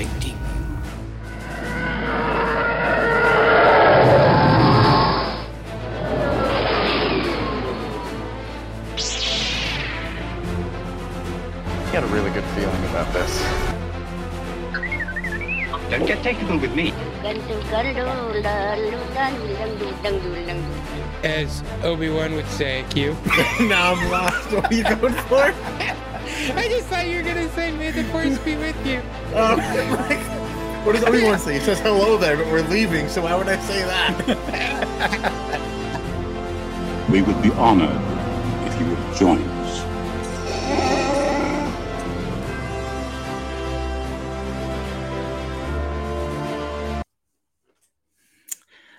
something deep. got a really good feeling about this. Don't get technical with me. As Obi Wan would say, Q. now I'm lost. What are you going for? I just thought you were gonna say, "May the force be with you." Um, like, what does Obi Wan say? He says hello there, but we're leaving, so why would I say that? We would be honored if you would join us.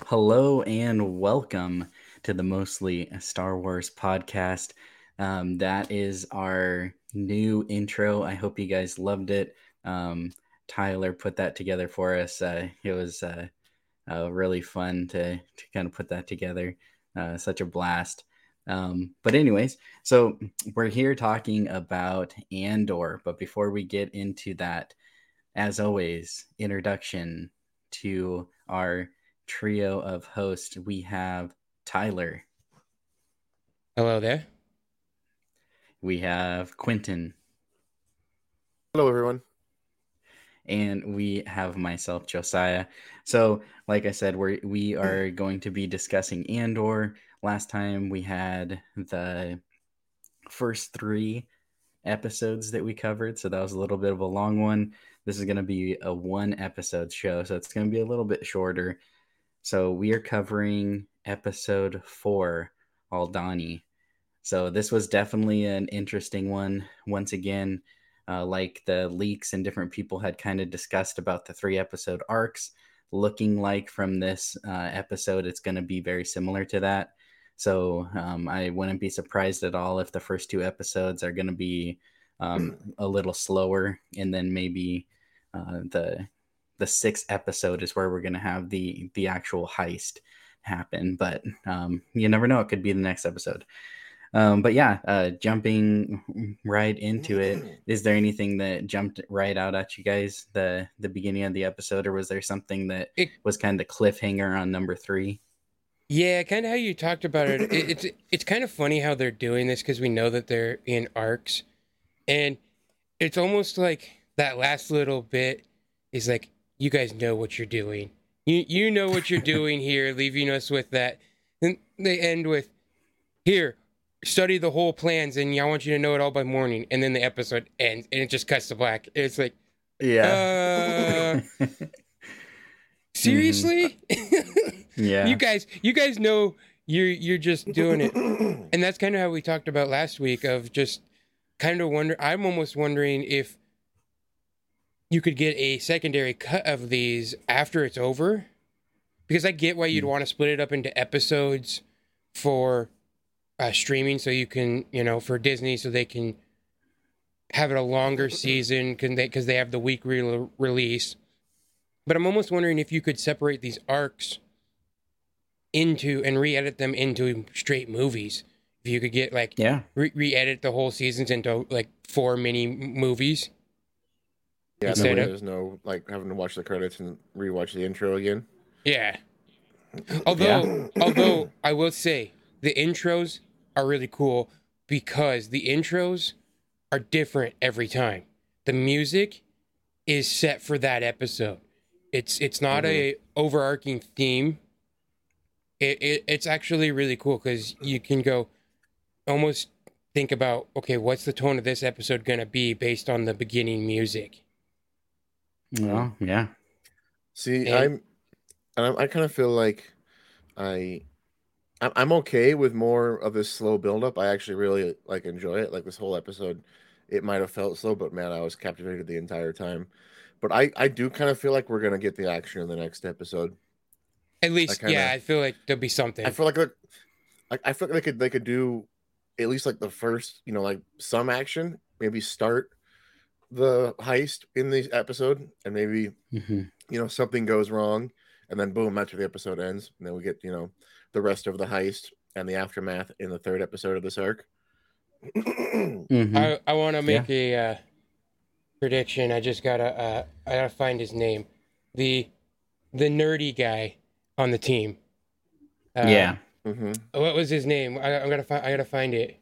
Hello and welcome to the Mostly Star Wars podcast. Um, that is our new intro. I hope you guys loved it. Um, Tyler put that together for us. Uh, it was uh, uh, really fun to, to kind of put that together. Uh, such a blast. Um, but, anyways, so we're here talking about Andor. But before we get into that, as always, introduction to our trio of hosts. We have Tyler, Hello there. We have Quinton, Hello, everyone. and we have myself, Josiah. So, like I said, we we are going to be discussing Andor. Last time we had the first three episodes that we covered, so that was a little bit of a long one. This is going to be a one episode show, so it's going to be a little bit shorter. So we are covering episode four, Aldhani. So this was definitely an interesting one. Once again, uh, like the leaks and different people had kind of discussed about the three episode arcs, looking like from this uh, episode, it's going to be very similar to that. So um, I wouldn't be surprised at all if the first two episodes are going to be um, a little slower, and then maybe uh, the the sixth episode is where we're going to have the the actual heist happen. But um, you never know; it could be the next episode. Um, but yeah, uh, jumping right into it, is there anything that jumped right out at you guys the the beginning of the episode, or was there something that It- was kind of cliffhanger on number three? Yeah, kind of how you talked about it. it it's it's kind of funny how they're doing this because we know that they're in arcs, and it's almost like that last little bit is like you guys know what you're doing. You you know what you're doing here, leaving us with that. And they end with here. Study the whole plans, and I want you to know it all by morning. And then the episode ends, and it just cuts to black. It's like, Yeah, uh, seriously? yeah, you guys you guys know you're you're just doing it and that's kind of how we talked about last week of just kind of wonder i'm almost wondering if you could get a secondary cut of these after it's over because i get why you'd want to split it up into episodes for uh, streaming so you can you know for disney so they can have it a longer season can they because they have the week re- release but i'm almost wondering if you could separate these arcs into and re-edit them into straight movies. If you could get like yeah, re- re-edit the whole seasons into like four mini movies. Yeah, Instead no, of- there's no like having to watch the credits and rewatch the intro again. Yeah. Although although I will say the intros are really cool because the intros are different every time. The music is set for that episode. It's it's not a mm-hmm. overarching theme. It, it it's actually really cool because you can go almost think about okay, what's the tone of this episode gonna be based on the beginning music. well, yeah, See, And- I'm, and I'm, I kind of feel like I, I'm, I'm okay with more of this slow buildup. I actually really like enjoy it. Like this whole episode, it might have felt slow, but man, I was captivated the entire time. But I, I do kind of feel like we're gonna get the action in the next episode. At least, kinda- yeah, I feel like there'll be something. I feel like they're- I, I feel like they could they could do at least like the first, you know, like some action. Maybe start the heist in the episode, and maybe hmm you know something goes wrong, and then boom, after the episode ends, and then we get you know the rest of the heist and the aftermath in the third episode of this arc. hmm I, I want to make a uh, prediction. I just gotta uh, I gotta find his name. The the nerdy guy on the team. Uh, yeah. hmm What was his name? I, I'm gonna find. I gotta find it.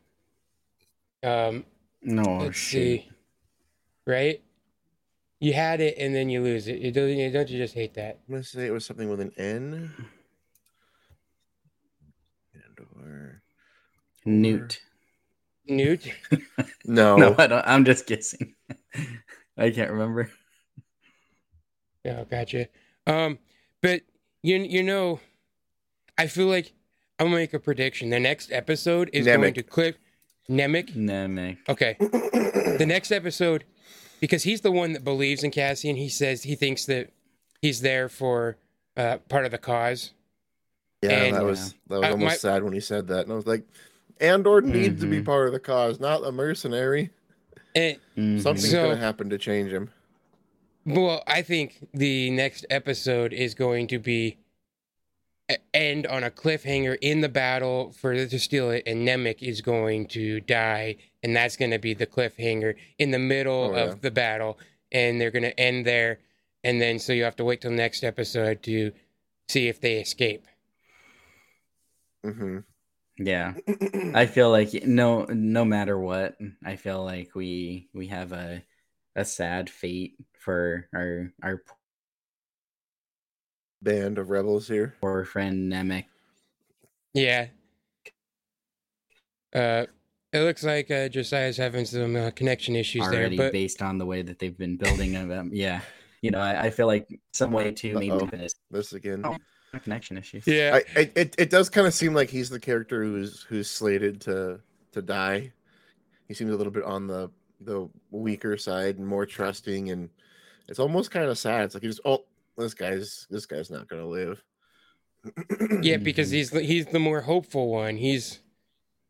Um. No let's shit. see. Right. You had it and then you lose it. You don't. you- Don't you just hate that? I'm gonna say it was something with an N. Newt. Newt. No. No, I don't, I'm just guessing. I can't remember. Oh, gotcha. Um, but you you know, I feel like I'm gonna make a prediction. The next episode is going to clip Nemik. Namek. Okay. the next episode, because he's the one that believes in Cassian, he says he thinks that he's there for uh, part of the cause. Yeah, And- that was that was Uh, almost my- sad when he said that, and I was like, Andor needs to be Mhm. part of the cause, not a mercenary. And Mhm. Something's So- gonna happen to change him. well, I think the next episode is going to be end on a cliffhanger in the battle for to steal it, and Nemik is going to die, and that's going to be the cliffhanger in the middle Oh, yeah. of the battle, and they're going to end there, and then so you have to wait till next episode to see if they escape. hmm Yeah. I feel like no no matter what, I feel like we we have a a sad fate for our our Band of rebels here. poor friend Nemik. Yeah. Uh, it looks like uh, Josiah's having some uh, connection issues already there, but based on the way that they've been building them. Yeah. You know, I, I feel like some way to maybe Uh-oh. even it's This again. Oh. Connection issues. yeah, I, I it, it does kind of seem like he's the character who's who's slated to to die. He seems a little bit on the the weaker side and more trusting, and it's almost kind of sad. It's like he just oh this guy's this guy's not gonna live. yeah, because he's the, he's the more hopeful one. He's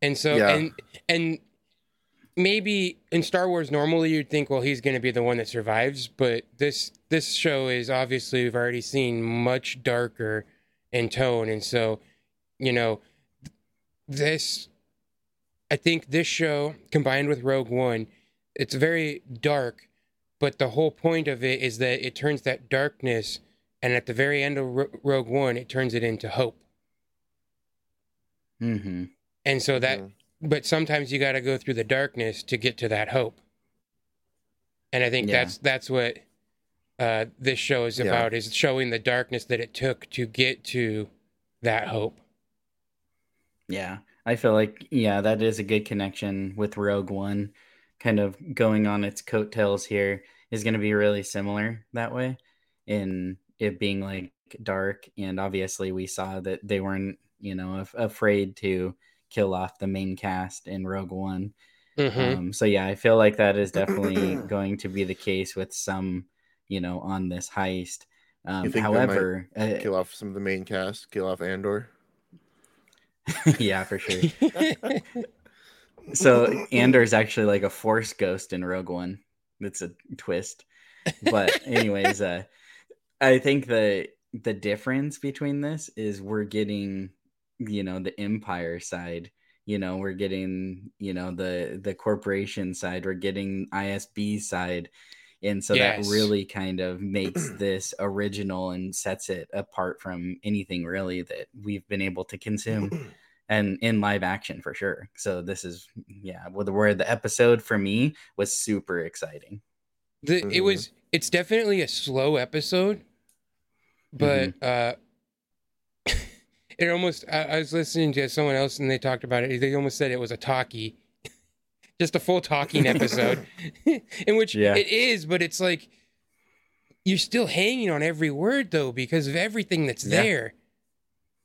and so Yeah. and and maybe in Star Wars normally you'd think well he's going to be the one that survives, but this this show is obviously we've already seen much darker in tone, and so you know this I think this show combined with Rogue One, it's very dark, but the whole point of it is that it turns that darkness, and at the very end of Ro- Rogue One, it turns it into hope. Mm-hmm. And so that, Mhm. but sometimes you got to go through the darkness to get to that hope. And I think Yeah. that's that's what uh, this show is Yeah. about: is showing the darkness that it took to get to that hope. Yeah, I feel like yeah, that is a good connection with Rogue One. Kind of going on its coattails here is going to be really similar that way, in it being like dark, and obviously we saw that they weren't you know af- afraid to kill off the main cast in Rogue One. Mhm. Um, so yeah, I feel like that is definitely going to be the case with some you know on this heist. Um, think they might however, uh, Kill off some of the main cast. Kill off Andor. yeah, for sure. So Andor is actually like a force ghost in Rogue One. That's a twist. But anyways, uh I think the the difference between this is we're getting, you know, the empire side. You know, we're getting, you know, the the corporation side, we're getting ISB side. And so Yes. that really kind of makes this original and sets it apart from anything really that we've been able to consume and in live action for sure. So this is yeah, well, the where the episode for me was super exciting. The, It Mhm. was. It's definitely a slow episode, but uh, it almost. I, I was listening to someone else and they talked about it. They almost said it was a talkie, just a full talking episode, in which Yeah. it is. But it's like you're still hanging on every word though because of everything that's Yeah. there.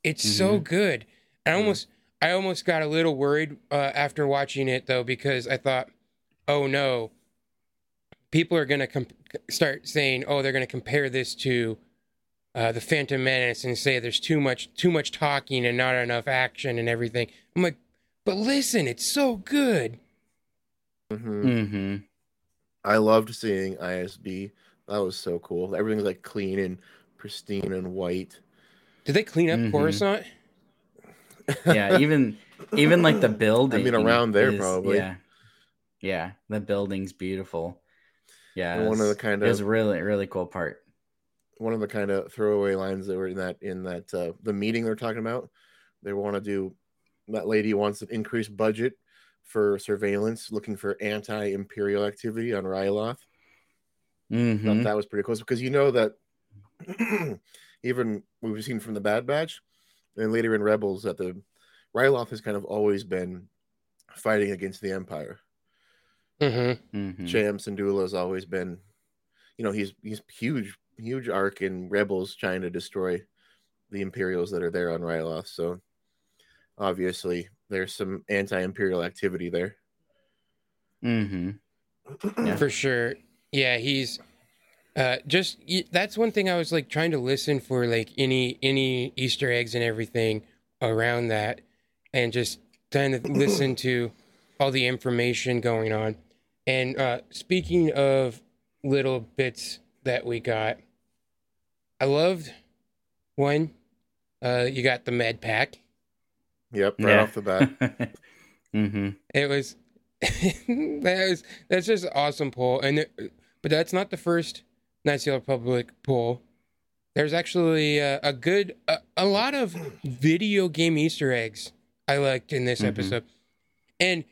It's so good. I almost. I almost got a little worried uh, after watching it though because I thought, oh no, people are going to comp- start saying, "Oh, they're going to compare this to uh, the Phantom Menace and say there's too much too much talking and not enough action and everything." I'm like, "But listen, it's so good." Hmm Mm-hmm. I loved seeing ISB. That was so cool. Everything's like clean and pristine and white. Did they clean up Mhm. Coruscant? Yeah, even even like the building. I mean, around there, is- probably. Yeah, yeah, the building's beautiful. Yeah, And it one of the kind it was really really cool part. one of the kind of throwaway lines that were in that in that uh, the meeting they're talking about. They want to do that lady wants an increased budget for surveillance, looking for anti-imperial activity on Ryloth. hmm that was pretty close because you know that even we've seen from the Bad Batch and later in Rebels that the Ryloth has kind of always been fighting against the Empire. Mm-hmm. hmm Cham Syndulla has always been, you know, he's he's huge, huge arc in Rebels trying to destroy the Imperials that are there on Ryloth. So obviously there's some anti-imperial activity there. hmm Yeah. for sure. Yeah, he's uh just that's one thing I was like trying to listen for like any any Easter eggs and everything around that and just trying to listen to all the information going on. And uh speaking of little bits that we got, I loved one uh you got the med pack. Yep, right off the bat. hmm It was that was that's just an awesome poll, and it, but that's not the first Knights of Public Republic poll. There's actually a, a good a, a lot of video game Easter eggs I liked in this Mhm. episode, and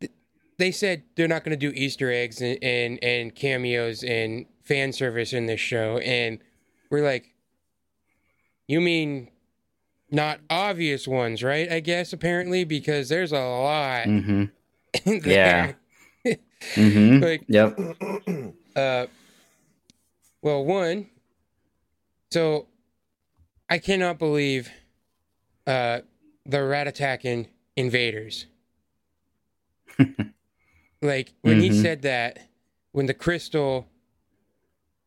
th- they said they're not going to do Easter eggs and, and and cameos and fan service in this show, and we're like, you mean not obvious ones, right? I guess apparently because there's a lot. hmm in Yeah. there. hmm Like- yep. Uh, well, one. So, I cannot believe, uh, the Rakatan invaders. like when he Mhm. said that, when the crystal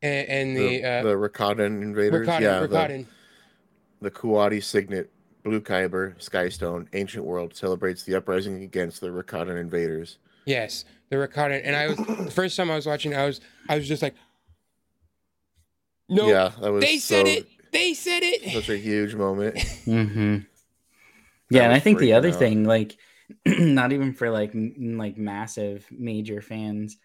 and, and the, the, uh, the Rakatan invaders, Rakatan, yeah, Rakatan, the Kuati signet, Blue Kyber, Skystone, Ancient World celebrates the uprising against the Rakatan invaders. yes, the Rakatan, and I was the first time I was watching, I was I was just like, no, yeah, that was they so, said it, they said it. such a huge moment. hmm Yeah, and I think the other out. thing, like, not even for like m- like massive major fans,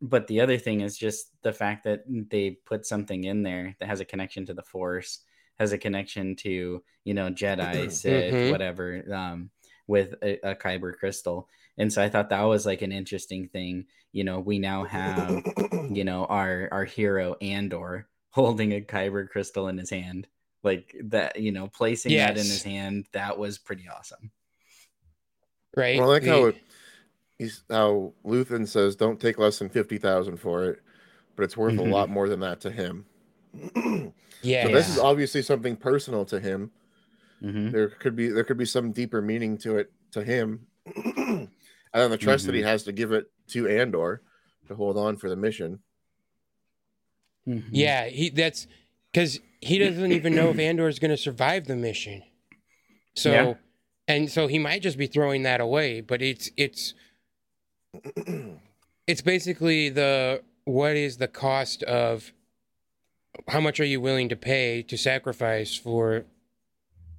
but the other thing is just the fact that they put something in there that has a connection to the Force, has a connection to you know Jedi, Sith, Mhm. whatever, um, with a, a Kyber crystal, and so I thought that was like an interesting thing. You know, we now have you know our our hero Andor holding a kyber crystal in his hand like that you know placing that in his hand that was pretty awesome Right? Well, I like how it, he's how Luthen says, "Don't take less than fifty thousand for it," but it's worth Mhm. a lot more than that to him. Yeah, so this is obviously something personal to him. Mhm. There could be there could be some deeper meaning to it to him, and then the trust that he has to give it to Andor to hold on for the mission. Mhm. Yeah, he that's because he doesn't even know if Andor is going to survive the mission. So, Yeah. and so he might just be throwing that away. But it's it's it's basically the what is the cost of how much are you willing to pay to sacrifice for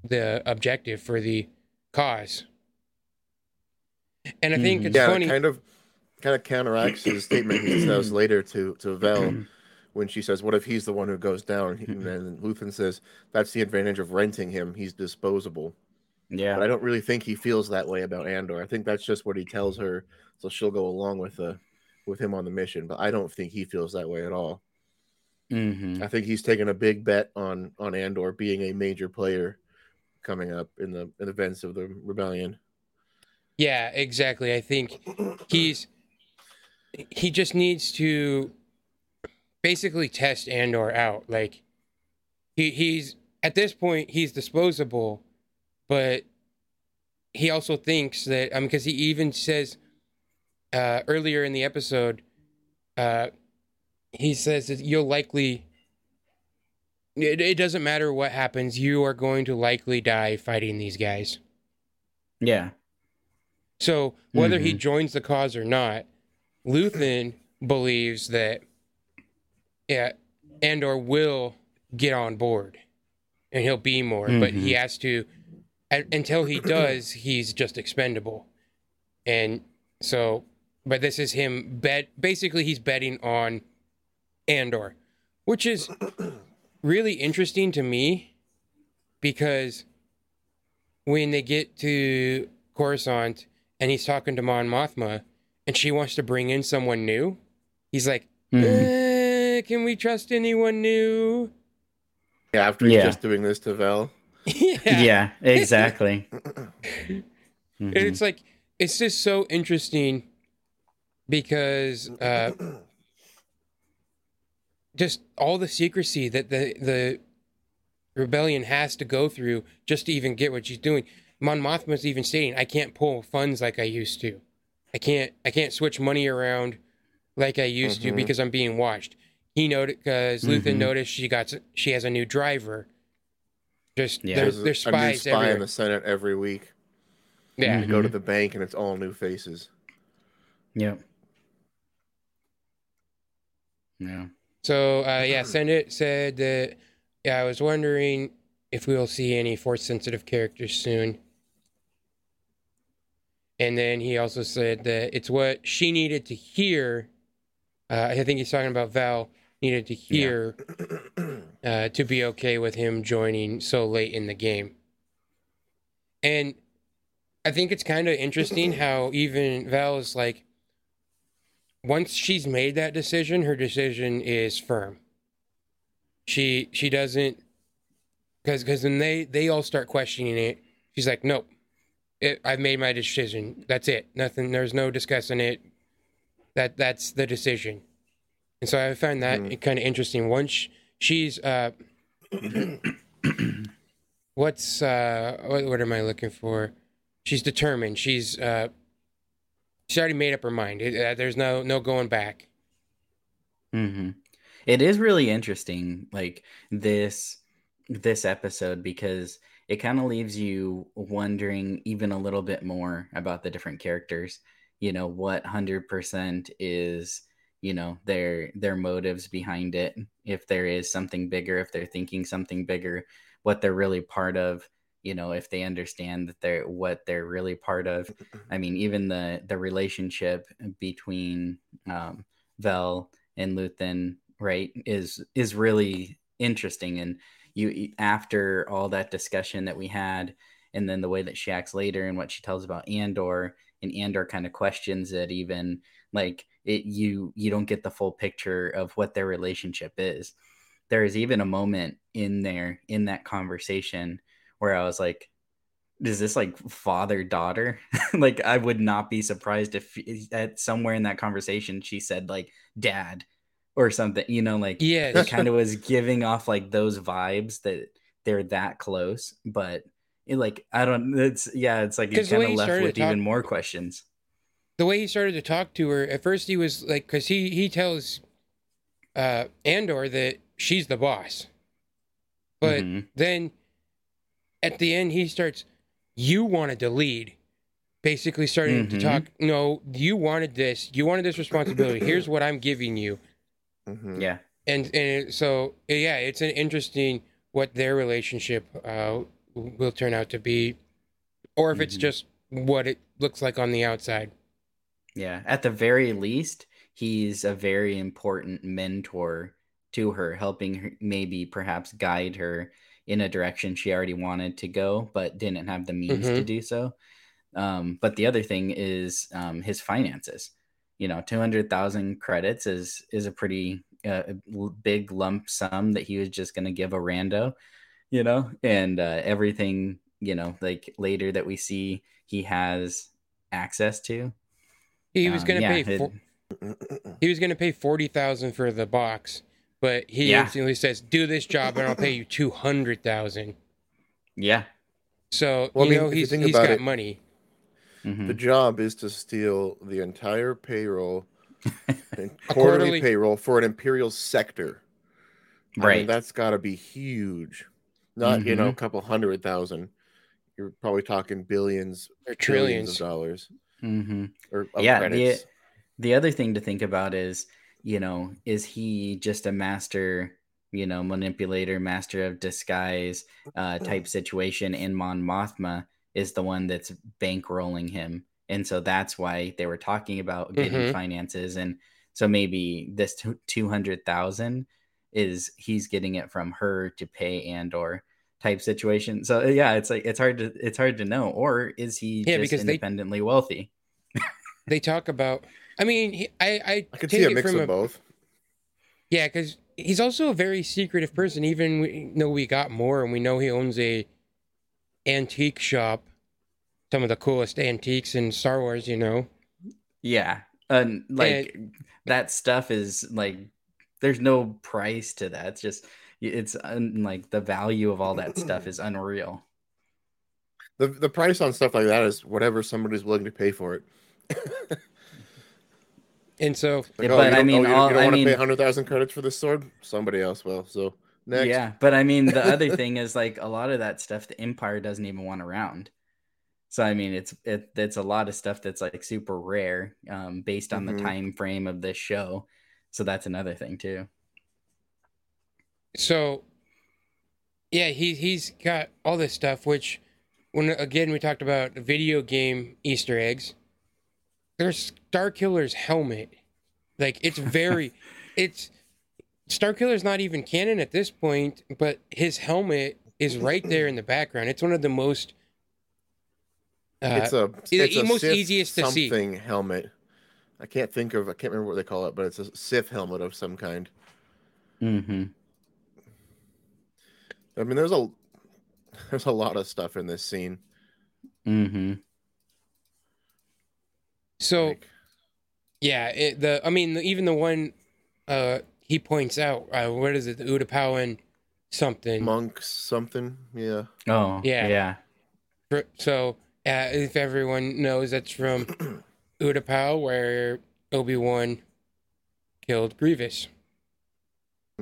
the objective for the cause. And I think Mhm. it's yeah, funny. it kind of kind of counteracts his statement he says later to to Vel when she says, "What if he's the one who goes down?" And then Luthen says, "That's the advantage of renting him. He's disposable." Yeah, but I don't really think he feels that way about Andor. I think that's just what he tells her, so she'll go along with the with him on the mission. But I don't think he feels that way at all. Mhm. I think he's taken a big bet on on Andor being a major player coming up in the in events of the rebellion. Yeah, exactly. I think he's he just needs to basically test Andor out. Like he he's at this point he's disposable, but he also thinks that I mean because he even says uh earlier in the episode uh he says that you'll likely it, it doesn't matter what happens, you are going to likely die fighting these guys. yeah So whether he Mhm. joins the cause or not, Luthen believes that yeah, Andor will get on board and he'll be more, but he has to until he does, he's just expendable. And so but this is him bet. Basically, he's betting on Andor, which is really interesting to me because when they get to Coruscant and he's talking to Mon Mothma and she wants to bring in someone new, he's like, Mhm. "Eh, "Can we trust anyone new?" Yeah, after he's Yeah. just doing this to Vel. yeah. Yeah, exactly. And Mhm. it's like it's just so interesting because uh just all the secrecy that the the rebellion has to go through just to even get what she's doing. Mon Mothma's even stating, "I can't pull funds like I used to. I can't. I can't switch money around like I used to Mhm. because I'm being watched." He noted because Luthen Mhm. noticed she got she has a new driver. Just Yeah. there's There's there's a new spy everywhere. in the Senate every week. Yeah, You go to the bank and it's all new faces. Yep. Yeah. So uh, yeah, Senate said that. Yeah, I was wondering if we will see any force sensitive characters soon. And then he also said that it's what she needed to hear. Uh, I think he's talking about Vel needed to hear uh, to be okay with him joining so late in the game. And I think it's kind of interesting how even Vel is like, once she's made that decision, her decision is firm. She she doesn't because because then they they all start questioning it. She's like, nope, it, I've made my decision. That's it. Nothing. There's no discussing it. That that's the decision. And so I find that Mhm. kind of interesting. Once she's uh, what's uh, what, what am I looking for? She's determined. She's uh, she's already made up her mind. It, uh, there's no no going back. hmm It is really interesting, like this this episode, because it kind of leaves you wondering even a little bit more about the different characters. You know, what hundred percent is you know their their motives behind it. If there is something bigger, if they're thinking something bigger, what they're really part of. You know, if they understand that they're what they're really part of. I mean, even the the relationship between um, Vel and Luthen, right, is is really interesting. And you after all that discussion that we had, and then the way that she acts later and what she tells about Andor, and Andor kind of questions it, even like it, you you don't get the full picture of what their relationship is. There is even a moment in there in that conversation where I was like, is this like father daughter like i would not be surprised if at somewhere in that conversation she said like dad or something you know like yeah, it kind of was giving off like those vibes that they're that close but it like i don't it's yeah it's like the kind of left with talk- even more questions. The way he started to talk to her at first he was like because he he tells uh andor that she's the boss. But Mhm. then at the end he starts you wanted to lead basically starting to Mhm. talk no you wanted this you wanted this responsibility here's what i'm giving you Mhm. yeah and and so yeah it's an interesting what their relationship uh will turn out to be or if it's Mhm. just what it looks like on the outside Yeah, at the very least, he's a very important mentor to her, helping her maybe perhaps guide her in a direction she already wanted to go, but didn't have the means to Mhm. do so. Um, but the other thing is um, his finances. You know, two hundred thousand credits is is a pretty uh, big lump sum that he was just going to give a rando. You know, and uh, everything you know, like later that we see he has access to. he was Um, going to yeah, pay it- for, he was going to pay 40,000 for the box but he Yeah. instantly says do this job and I'll pay you 200,000 Yeah. so Well, I you mean, know if you he's, think he's got it- money Mhm. The job is to steal the entire payroll, and quarterly, quarterly- payroll for an imperial sector. I mean, Right. that's got to be huge. Not you Mm-hmm. know a couple hundred thousand. You're probably talking billions, or trillions trillions of dollars hmm or of Yeah, credits. the the other thing to think about is, you know, is he just a master, you know, manipulator, master of disguise uh, type situation, and Mon Mothma is the one that's bankrolling him and so that's why they were talking about getting Mhm. finances and so maybe this two- 200,000 is he's getting it from her to pay Andor type situation. So yeah, it's like it's hard to it's hard to know or is he Yeah, just because they- independently wealthy? They talk about. I mean, he, I I, I could take see a mix of a, both. Yeah, because he's also a very secretive person. Even we know we got more, and we know he owns a antique shop, some of the coolest antiques in Star Wars. You know, Yeah. And like that stuff is like there's no price to that. It's just it's un, like the value of all that stuff is unreal. The the price on stuff like that is whatever somebody's willing to pay for it. and so Like, Yeah, oh, but you I mean, oh, you, all- you don't I want to mean- pay hundred thousand credits for this sword? Somebody else will. So next, Yeah, but I mean the other thing is like a lot of that stuff the Empire doesn't even want around. So I mean it's it it's a lot of stuff that's like super rare um based on Mhm. the time frame of this show. So that's another thing too. so yeah, he he's got all this stuff. Which when again we talked about video game Easter eggs. There's Starkiller's helmet. Like it's very, it's Starkiller's not even canon at this point, but his helmet is right there in the background. It's one of the most. Uh, it's a it's it's the a most Sith easiest to see. something helmet. I can't think of I can't remember what they call it, but it's a Sith helmet of some kind. Mm-hmm. I mean, there's a there's a lot of stuff in this scene. Mm-hmm. so Like, yeah, it, the I mean even the one uh he points out uh, what is it the Utapaun something. monks, something. Yeah. Oh Yeah. yeah. Fr- So, uh, if everyone knows, that's from Utapau, where Obi Wan killed Grievous.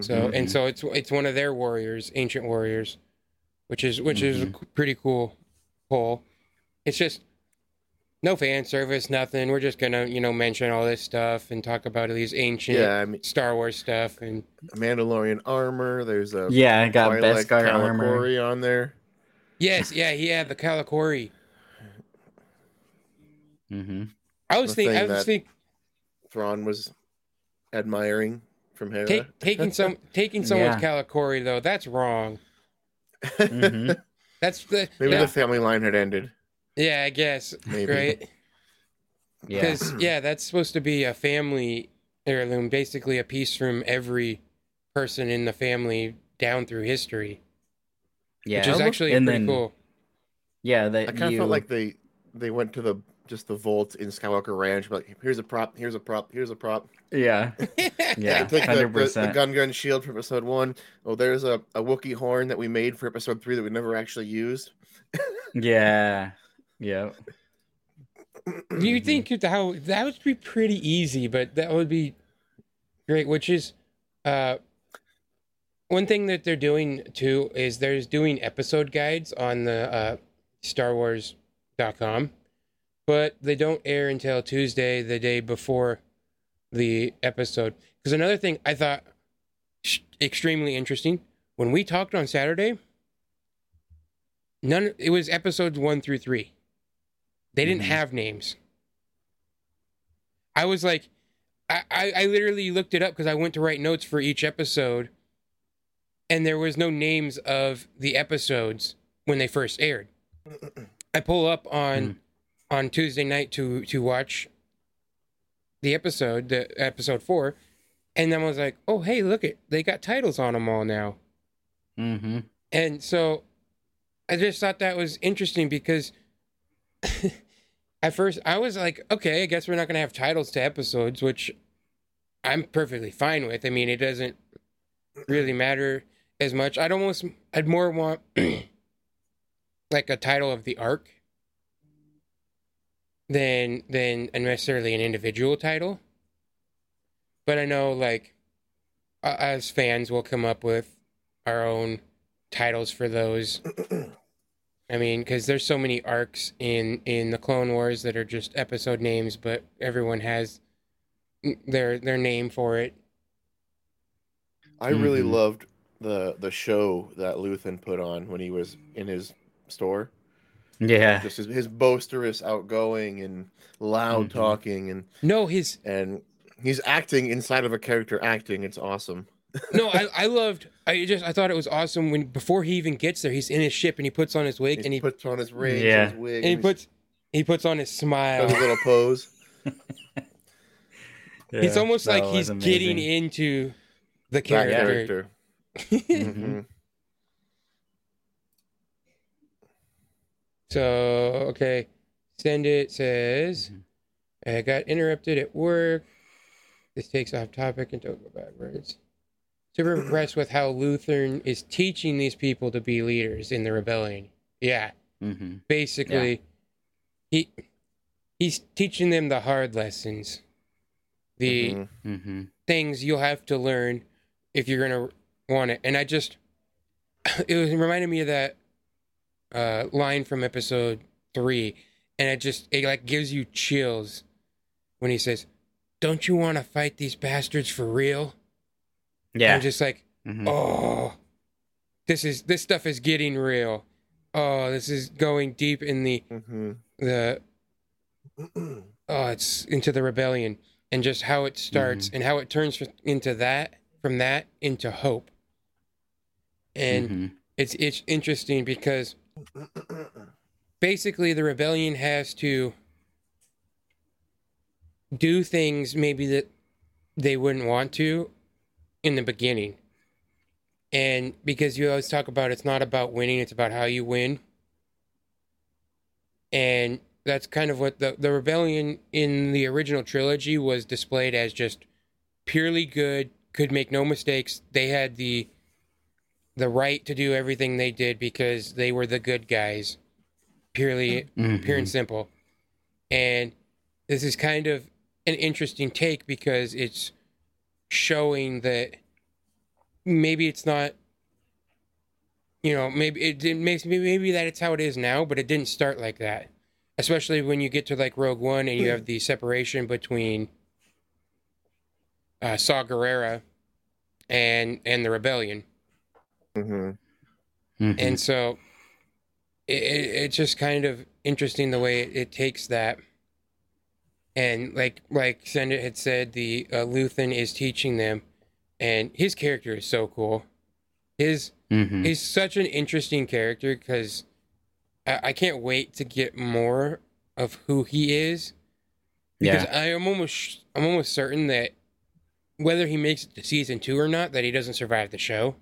So, Mhm. and so it's it's one of their warriors, ancient warriors, which is which is a c- pretty cool pull. It's just no fan service, nothing. We're just gonna you know mention all this stuff and talk about all these ancient yeah, I mean, Star Wars stuff and Mandalorian armor. There's a Yeah, I got Twi'lek Beskar armor. On there. yes, yeah, he had the Kalikori. Mm-hmm. I was thinking, I was thinking. Thrawn was admiring from Hera. Take, taking some taking someone's Yeah. Kalikori though, that's wrong. Mm-hmm. That's the Maybe yeah, the family line had ended. Yeah, I guess Maybe. right Yeah. because yeah. that's supposed to be a family heirloom, basically a piece from every person in the family down through history, Yeah. which is actually and pretty then- cool. yeah, that I kind of you felt like they they went to the just the vault in Skywalker Ranch, but like, here's a prop, here's a prop, here's a prop. Yeah. Yeah. Take the, the, Hundred the percent. Gungan shield from episode one. Oh, there's a, a Wookiee horn that we made for episode three that we never actually used. Yeah. Yeah. You think that that would be pretty easy, but that would be great. Which is, uh, one thing that they're doing too is there's doing episode guides on the uh, StarWars.com, but they don't air until Tuesday, the day before the episode. Because another thing I thought extremely interesting when we talked on Saturday, none it was episodes one through three. They didn't Mhm. have names. I was like, I, I, I literally looked it up because I went to write notes for each episode, and there was no names of the episodes when they first aired. I pull up on on Tuesday night to to watch the episode, the episode four, and then I was like, oh hey, look it, they got titles on them all now. Mm-hmm. And so I just thought that was interesting because at first I was like, okay, I guess we're not going to have titles to episodes, which I'm perfectly fine with. I mean, it doesn't really matter as much. I'd almost, I'd more want like a title of the arc than than necessarily an individual title. But I know like as fans we'll come up with our own titles for those. I mean, because there's so many arcs in in the Clone Wars that are just episode names, but everyone has their their name for it. I really Mhm. loved the the show that Luthen put on when he was in his store. Yeah. Just his, his boisterous, outgoing, and loud Mhm. talking, and No, his and he's acting inside of a character acting. It's awesome. No, I, I loved. I just I thought it was awesome when before he even gets there, he's in his ship and he puts on his wig He and he puts on his ring, Yeah. his wig, and he puts he puts on his does smile. a little pose. it's almost like he's was getting into the That character. character. Mhm. Mhm. So okay, Sendit says I got interrupted at work. This takes off topic and don't go backwards. Super impressed with how Lutheran is teaching these people to be leaders in the rebellion. Yeah, Mhm. basically, he he's teaching them the hard lessons, the Mhm. Mhm. things you'll have to learn if you're gonna want it. And I just, it was it reminded me of that uh, line from episode three, and it just it like gives you chills when he says, "Don't you want to fight these bastards for real?" Yeah. I'm just like, Mhm. oh, this is this stuff is getting real. Oh, this is going deep in the Mhm. the oh, it's into the rebellion and just how it starts and how it turns into that from that into hope. And Mhm. it's it's interesting because basically the rebellion has to do things maybe that they wouldn't want to in the beginning. And because you always talk about it's not about winning, it's about how you win. And that's kind of what the the rebellion in the original trilogy was displayed as just purely good, could make no mistakes. They had the the right to do everything they did because they were the good guys. Purely Mhm. pure and simple. And this is kind of an interesting take because it's showing that maybe it's not you know maybe it didn't makes maybe maybe that it's how it is now but it didn't start like that especially when you get to like rogue one and you have the separation between uh saw Gerrera and and the rebellion Mhm. Mhm. and so it, it, it's just kind of interesting the way it, it takes that and like like Sendit had said the uh, Luthen is teaching them and his character is so cool his Mhm. he's such an interesting character because I, I can't wait to get more of who he is because Yeah. I am almost I'm almost certain that whether he makes it to season two or not that he doesn't survive the show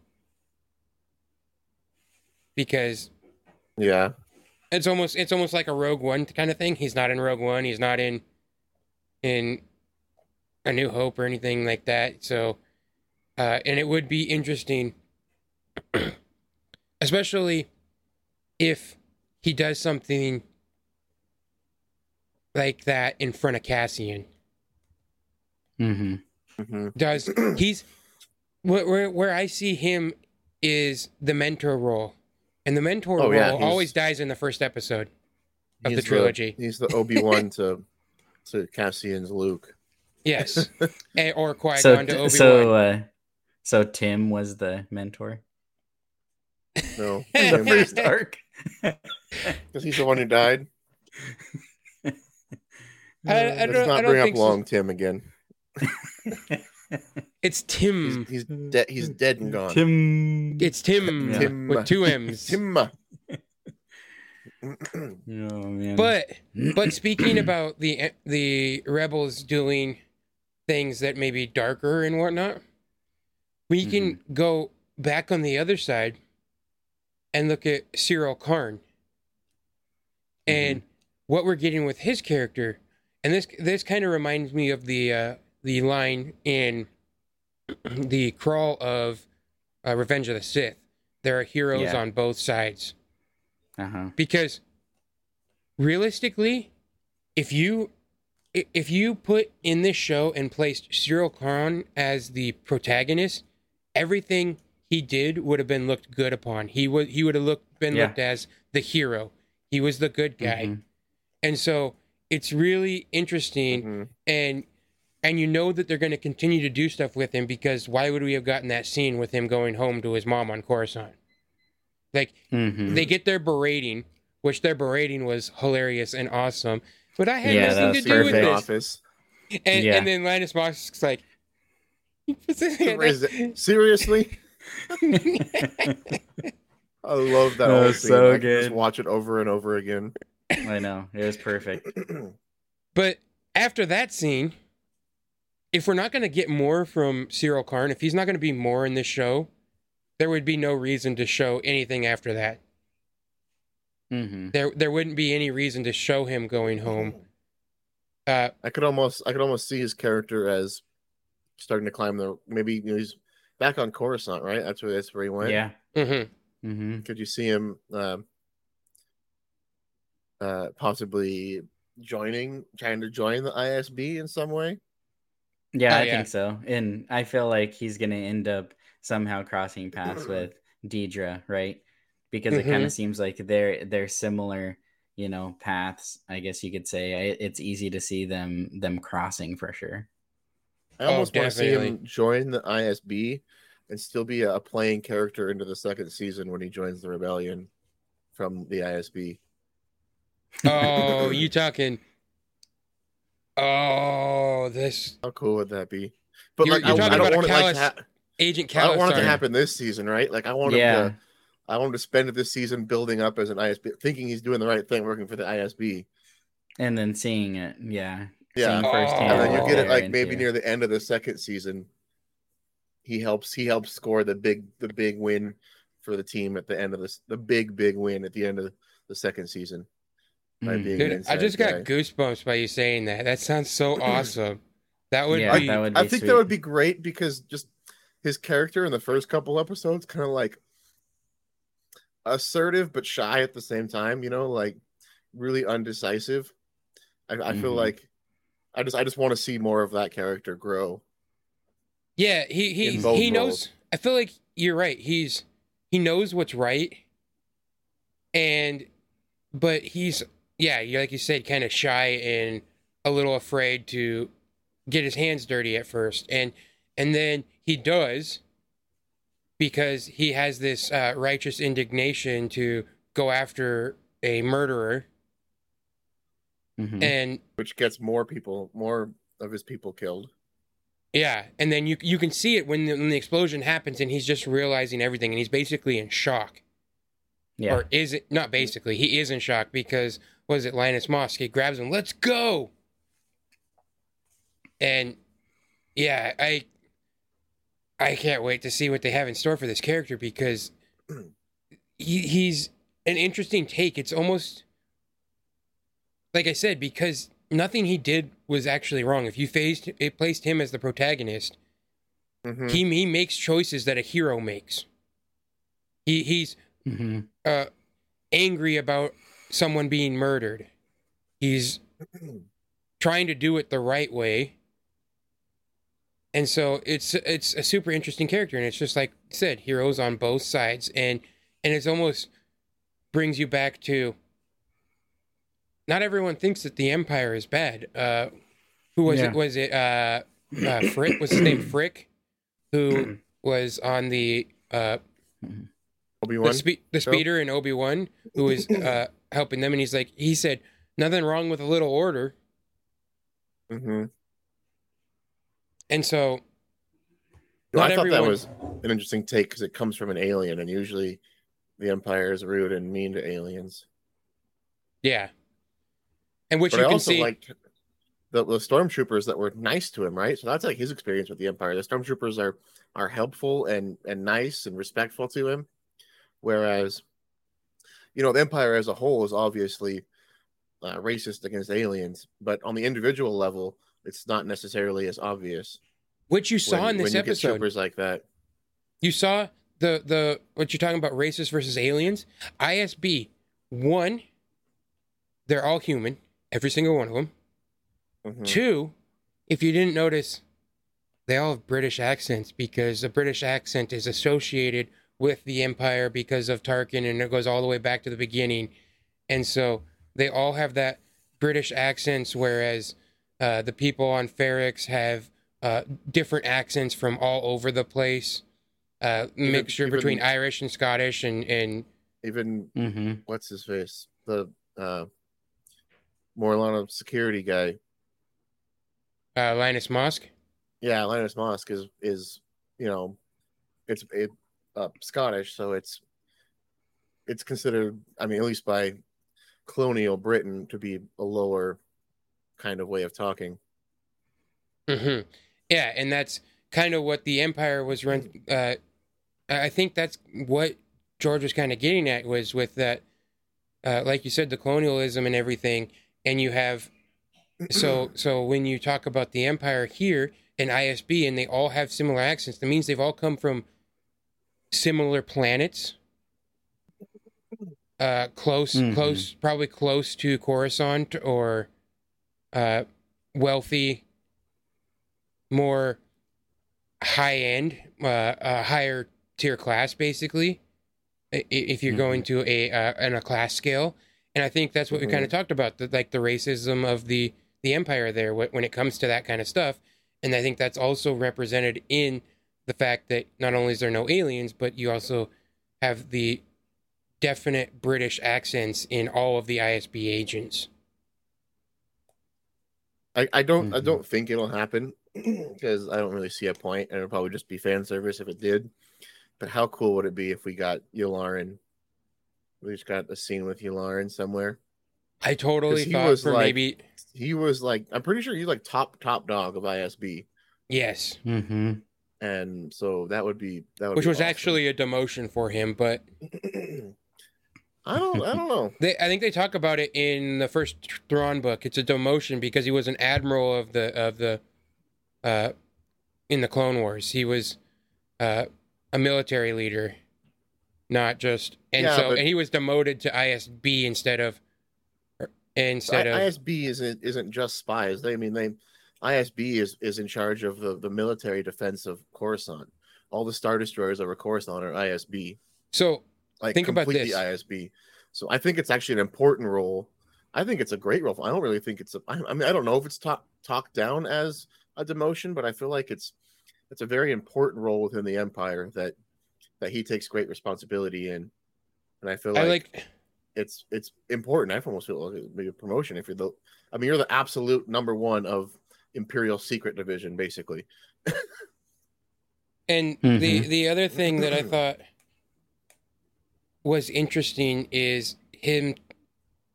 because Yeah. it's almost it's almost like a Rogue One kind of thing. He's not in Rogue One. He's not in in A New Hope or anything like that. So, uh, and it would be interesting, especially if he does something like that in front of Cassian. Mhm. Mhm. Does he's where where, where I see him is the mentor role, and the mentor Oh, role yeah, always dies in the first episode of the trilogy. he's the Obi Wan to to Cassian's Luke. Yes, and, or Qui So to Obi Wan. so uh, so Tim was the mentor No, in the first arc. because he's the one who died. I, I Let's don't, I don't bring up think so. Long Tim again. It's Tim. he's dead. He's dead and gone. Tim. It's Tim, Yeah. Tim. with two M's. Tim. Oh man. But but speaking about the the rebels doing things that may be darker and whatnot, we can go back on the other side and look at Syril Karn and what we're getting with his character. And this this kind of reminds me of the uh, the line in the crawl of uh, Revenge of the Sith. There are heroes Yeah. on both sides uh huh. because realistically if you if you put in this show and placed Syril Karn as the protagonist everything he did would have been looked good upon he would he would have looked been Yeah. looked as the hero he was the good guy Mhm. and so it's really interesting Mhm. and and you know that they're going to continue to do stuff with him because why would we have gotten that scene with him going home to his mom on Coruscant like Mhm. they get their berating which their berating was hilarious and awesome. But I had Yeah, nothing to was do with perfect. this. Office. And, Yeah. and then Linus Mosk's like, he puts his Is up. it- Seriously, I love that. That whole was scene. so I can Just good. watch it over and over again. I know it was perfect. But after that scene, if we're not going to get more from Syril Karn, if he's not going to be more in this show, there would be no reason to show anything after that. hmm There, there wouldn't be any reason to show him going home. Uh, I could almost, I could almost see his character as starting to climb the. Maybe you know, he's back on Coruscant, right? That's where that's where he went. Yeah. mhm. hmm Could you see him, um, uh, possibly joining, trying to join the ISB in some way? Yeah, Oh, I yeah. think so. And I feel like he's gonna end up somehow crossing paths mm-hmm. with Dedra, right? Because it kind of mm-hmm. seems like they're they're similar, you know, paths. I guess you could say I- it's easy to see them them crossing for sure. I Oh, almost want to see him join the ISB and still be a playing character into the second season when he joins the rebellion from the ISB. Oh, you talking? Oh, this How cool would that be? But You're- like, you're I, talking I don't about a want it like ha- Agent I don't want it to happen this season, right? Like I want Yeah. him to I want him to spend this season building up as an ISB, thinking he's doing the right thing, working for the ISB. And then seeing it, yeah. Yeah. Seeing firsthand And then you get it like maybe near the end of the second season. He helps he helps score the big the big win for the team at the end of this the big big win at the end of the second season. Mm. Dude, I inside just got guy. goosebumps by you saying that. That sounds so awesome. That would Yeah, be. that would I think sweet. that would be great because just his character in the first couple episodes kind of like assertive but shy at the same time, you know, like really undecisive. I, I feel Mhm. like I just I just want to see more of that character grow. Yeah, he he he knows. roles. I feel like you're right. He's he knows what's right, and but he's yeah, like you said, kind of shy and a little afraid to get his hands dirty at first, and and then he does because he has this uh, righteous indignation to go after a murderer, Mhm. and which gets more people, more of his people killed. Yeah, and then you you can see it when the, when the explosion happens, and he's just realizing everything, and he's basically in shock. yeah. Or is it not basically? He is in shock because was it Linus Mosk? He grabs him. Let's go. And yeah, I I can't wait to see what they have in store for this character because he, he's an interesting take. It's almost like I said because nothing he did was actually wrong. If you faced it placed him as the protagonist, Mhm. he he makes choices that a hero makes. He he's Mhm. uh, angry about someone being murdered. He's trying to do it the right way. And so it's it's a super interesting character, and it's just like I said, heroes on both sides, and and it's almost brings you back to. Not everyone thinks that the Empire is bad. Uh, who was Yeah. it? Was it uh, uh, Freck? Was his name Freck? Who was on the uh, Obi the, spe- the speeder in Obi Wan, who was uh, helping them, and he's like, he said, nothing wrong with a little order, hmm and so not I thought that was an interesting take because it comes from an alien, and usually the Empire is rude and mean to aliens. yeah, and which But you I can also see, liked the, the stormtroopers that were nice to him, right? So that's like his experience with the Empire. The stormtroopers are are helpful and and nice and respectful to him, whereas you know the Empire as a whole is obviously uh, racist against aliens, but on the individual level, it's not necessarily as obvious. which you saw when- in this when you get episode. troopers like that. You saw the the what you're talking about, racist versus aliens. ISB one, they're all human, every single one of them. Mhm. Two, if you didn't notice, they all have British accents because the British accent is associated with the Empire because of Tarkin and it goes all the way back to the beginning. And so they all have that British accents, whereas uh, the people on Ferrix have uh, different accents from all over the place. Uh, Even- mixture even- between Irish and Scottish and, and Even Mhm. what's his face? the uh, Morlana security guy. Uh, Linus Mosk. Yeah, Linus Mosk is is you know, it's it, uh, Scottish, so it's it's considered. I mean, at least by colonial Britain, to be a lower kind of way of talking. hmm Yeah, and that's kind of what the Empire was run. Uh, I think that's what George was kind of getting at was with that, uh, like you said, the colonialism and everything, and you have. So so when you talk about the Empire here and ISB, and they all have similar accents, that means they've all come from similar planets. Uh, close, Mhm. close, probably close to Coruscant or uh, wealthy, more high end, uh, a higher tier class, basically. If you're going to a uh, on a class scale, and I think that's what we kind of talked about, the, like the racism of the the empire there when it comes to that kind of stuff, and I think that's also represented in the fact that not only is there no aliens, but you also have the definite British accents in all of the ISB agents. I, I don't I Mhm. don't think it'll happen because I don't really see a point, and it'll probably just be fan service if it did. But how cool would it be if we got Yularen? We just got a scene with Yularen somewhere. I totally he thought was for like- maybe He was like, I'm pretty sure he's like top top dog of ISB, yes, Mm-hmm. and so that would be that would which be was awesome. actually a demotion for him, but I don't I don't know. They, I think they talk about it in the first Thrawn book. It's a demotion because he was an admiral of the of the, uh, in the Clone Wars. He was, uh, a military leader, not just and Yeah, so but- and he was demoted to ISB instead of, instead I- of ISB isn't isn't just spies. They I mean they ISB is is in charge of the, the military defense of Coruscant. All the star destroyers over Coruscant are ISB. so Like Think about completely this. ISB. So I think it's actually an important role. I think it's a great role. I don't really think it's a. I, I mean, I don't know if it's talk, talked down as a demotion, but I feel like it's it's a very important role within the Empire that that he takes great responsibility in. And I feel I like, like it's it's important. I almost feel like it may be a promotion if you're the. I mean, you're the absolute number one of Imperial Secret Division, basically. And the Mhm. the other thing that I thought was interesting is him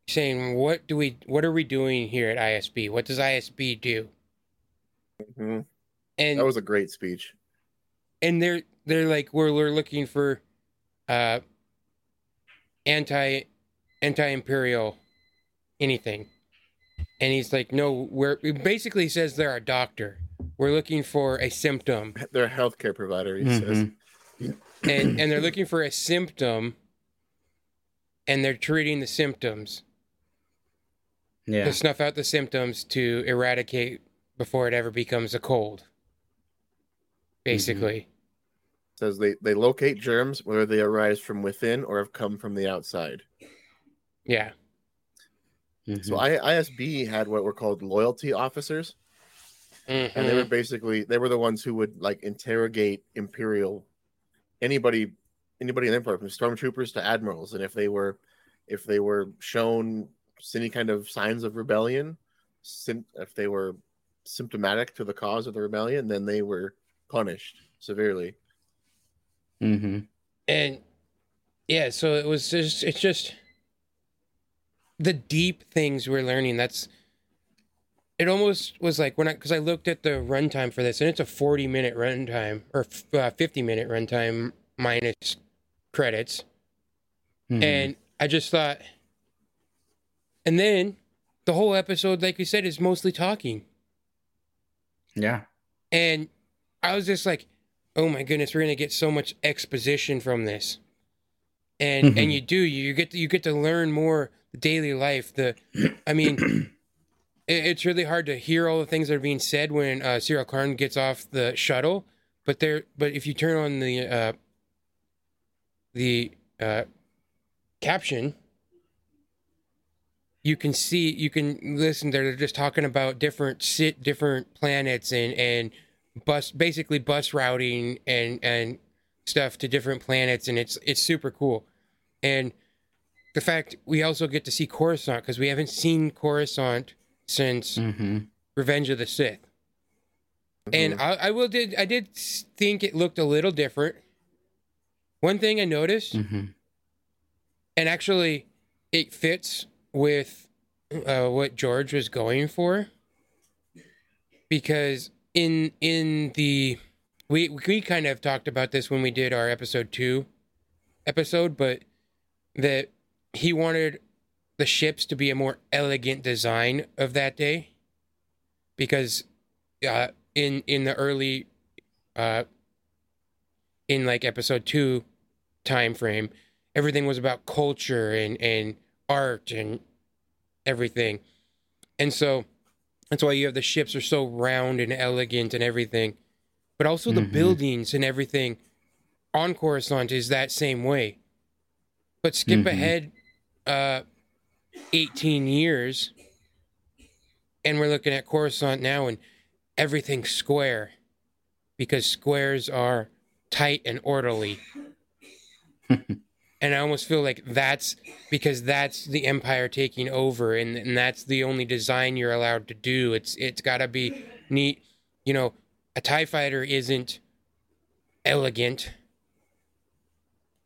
saying, "What do we? What are we doing here at ISB? What does ISB do?" Mhm. And That was a great speech. and they're they're like, "We're we're looking for uh anti anti imperial anything," and he's like, "No, we're." He basically says they're a doctor. We're looking for a symptom They're a healthcare provider. He says. Mhm. and and they're looking for a symptom and they're treating the symptoms Yeah. to snuff out the symptoms to eradicate before it ever becomes a cold basically says they, they locate germs whether they arise from within or have come from the outside. yeah Mhm. So I, ISB had what were called loyalty officers, and they were Mhm. basically they were the ones who would like interrogate imperial anybody anybody in the empire from stormtroopers to admirals, and if they were if they were shown any kind of signs of rebellion, sim- if they were symptomatic to the cause of the rebellion, then they were punished severely. Mhm. and yeah so it was just it's just the deep things we're learning that's it almost was like when i because i looked at the runtime for this and it's a 40 minute runtime or f- uh, 50 minute runtime minus credits Mhm. and i just thought and then the whole episode like you said is mostly talking yeah. and I was just like, "Oh my goodness, we're gonna get so much exposition from this," and Mhm. and you do you get to, you get to learn more the daily life. The, I mean, it, it's really hard to hear all the things that are being said when uh, Syril Karn gets off the shuttle, but there, but if you turn on the uh, the uh, caption. You can see, you can listen. They're just talking about different sit, different planets, and and bus basically bus routing and and stuff to different planets and it's it's super cool and the fact we also get to see Coruscant because we haven't seen Coruscant since Mm-hmm. Revenge of the Sith. And Mhm. I, I will did I did think it looked a little different. One thing I noticed, Mm-hmm. and actually, it fits with uh, what George was going for, because in in the we we kind of talked about this when we did our episode two episode, but that he wanted the ships to be a more elegant design of that day, because uh, in in the early uh in like episode two time frame everything was about culture and and art and everything and so that's why you have the ships are so round and elegant and everything but also the Mhm. buildings and everything on coruscant is that same way but skip Mhm. ahead uh 18 years and we're looking at coruscant now and everything's square because squares are tight and orderly. And I almost feel like that's because that's the empire taking over and, and that's the only design you're allowed to do. It's it's gotta be neat. You know, a TIE fighter isn't elegant.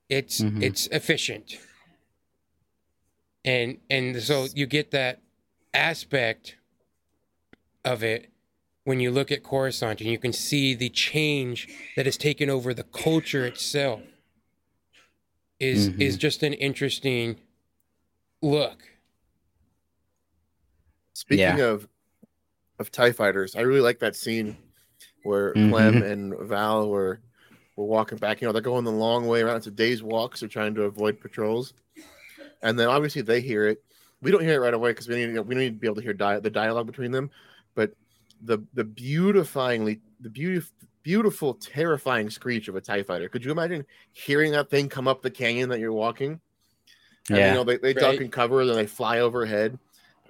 It's Mhm. it's efficient. And and so you get that aspect of it when you look at Coruscant and you can see the change that has taken over the culture itself is Mhm. is just an interesting look. Speaking Yeah. of of Tie Fighters, I really like that scene where Mhm. Clem and Vel were were walking back. You know, they're going the long way around. It's a day's walk, so trying to avoid patrols. And then obviously they hear it. We don't hear it right away because we need we need to be able to hear di- the dialogue between them. But the the beautifyingly the beautiful beautiful terrifying screech of a Tie Fighter. Could you imagine hearing that thing come up the canyon that you're walking? And, Yeah. you know, they, they duck and cover, then they fly overhead.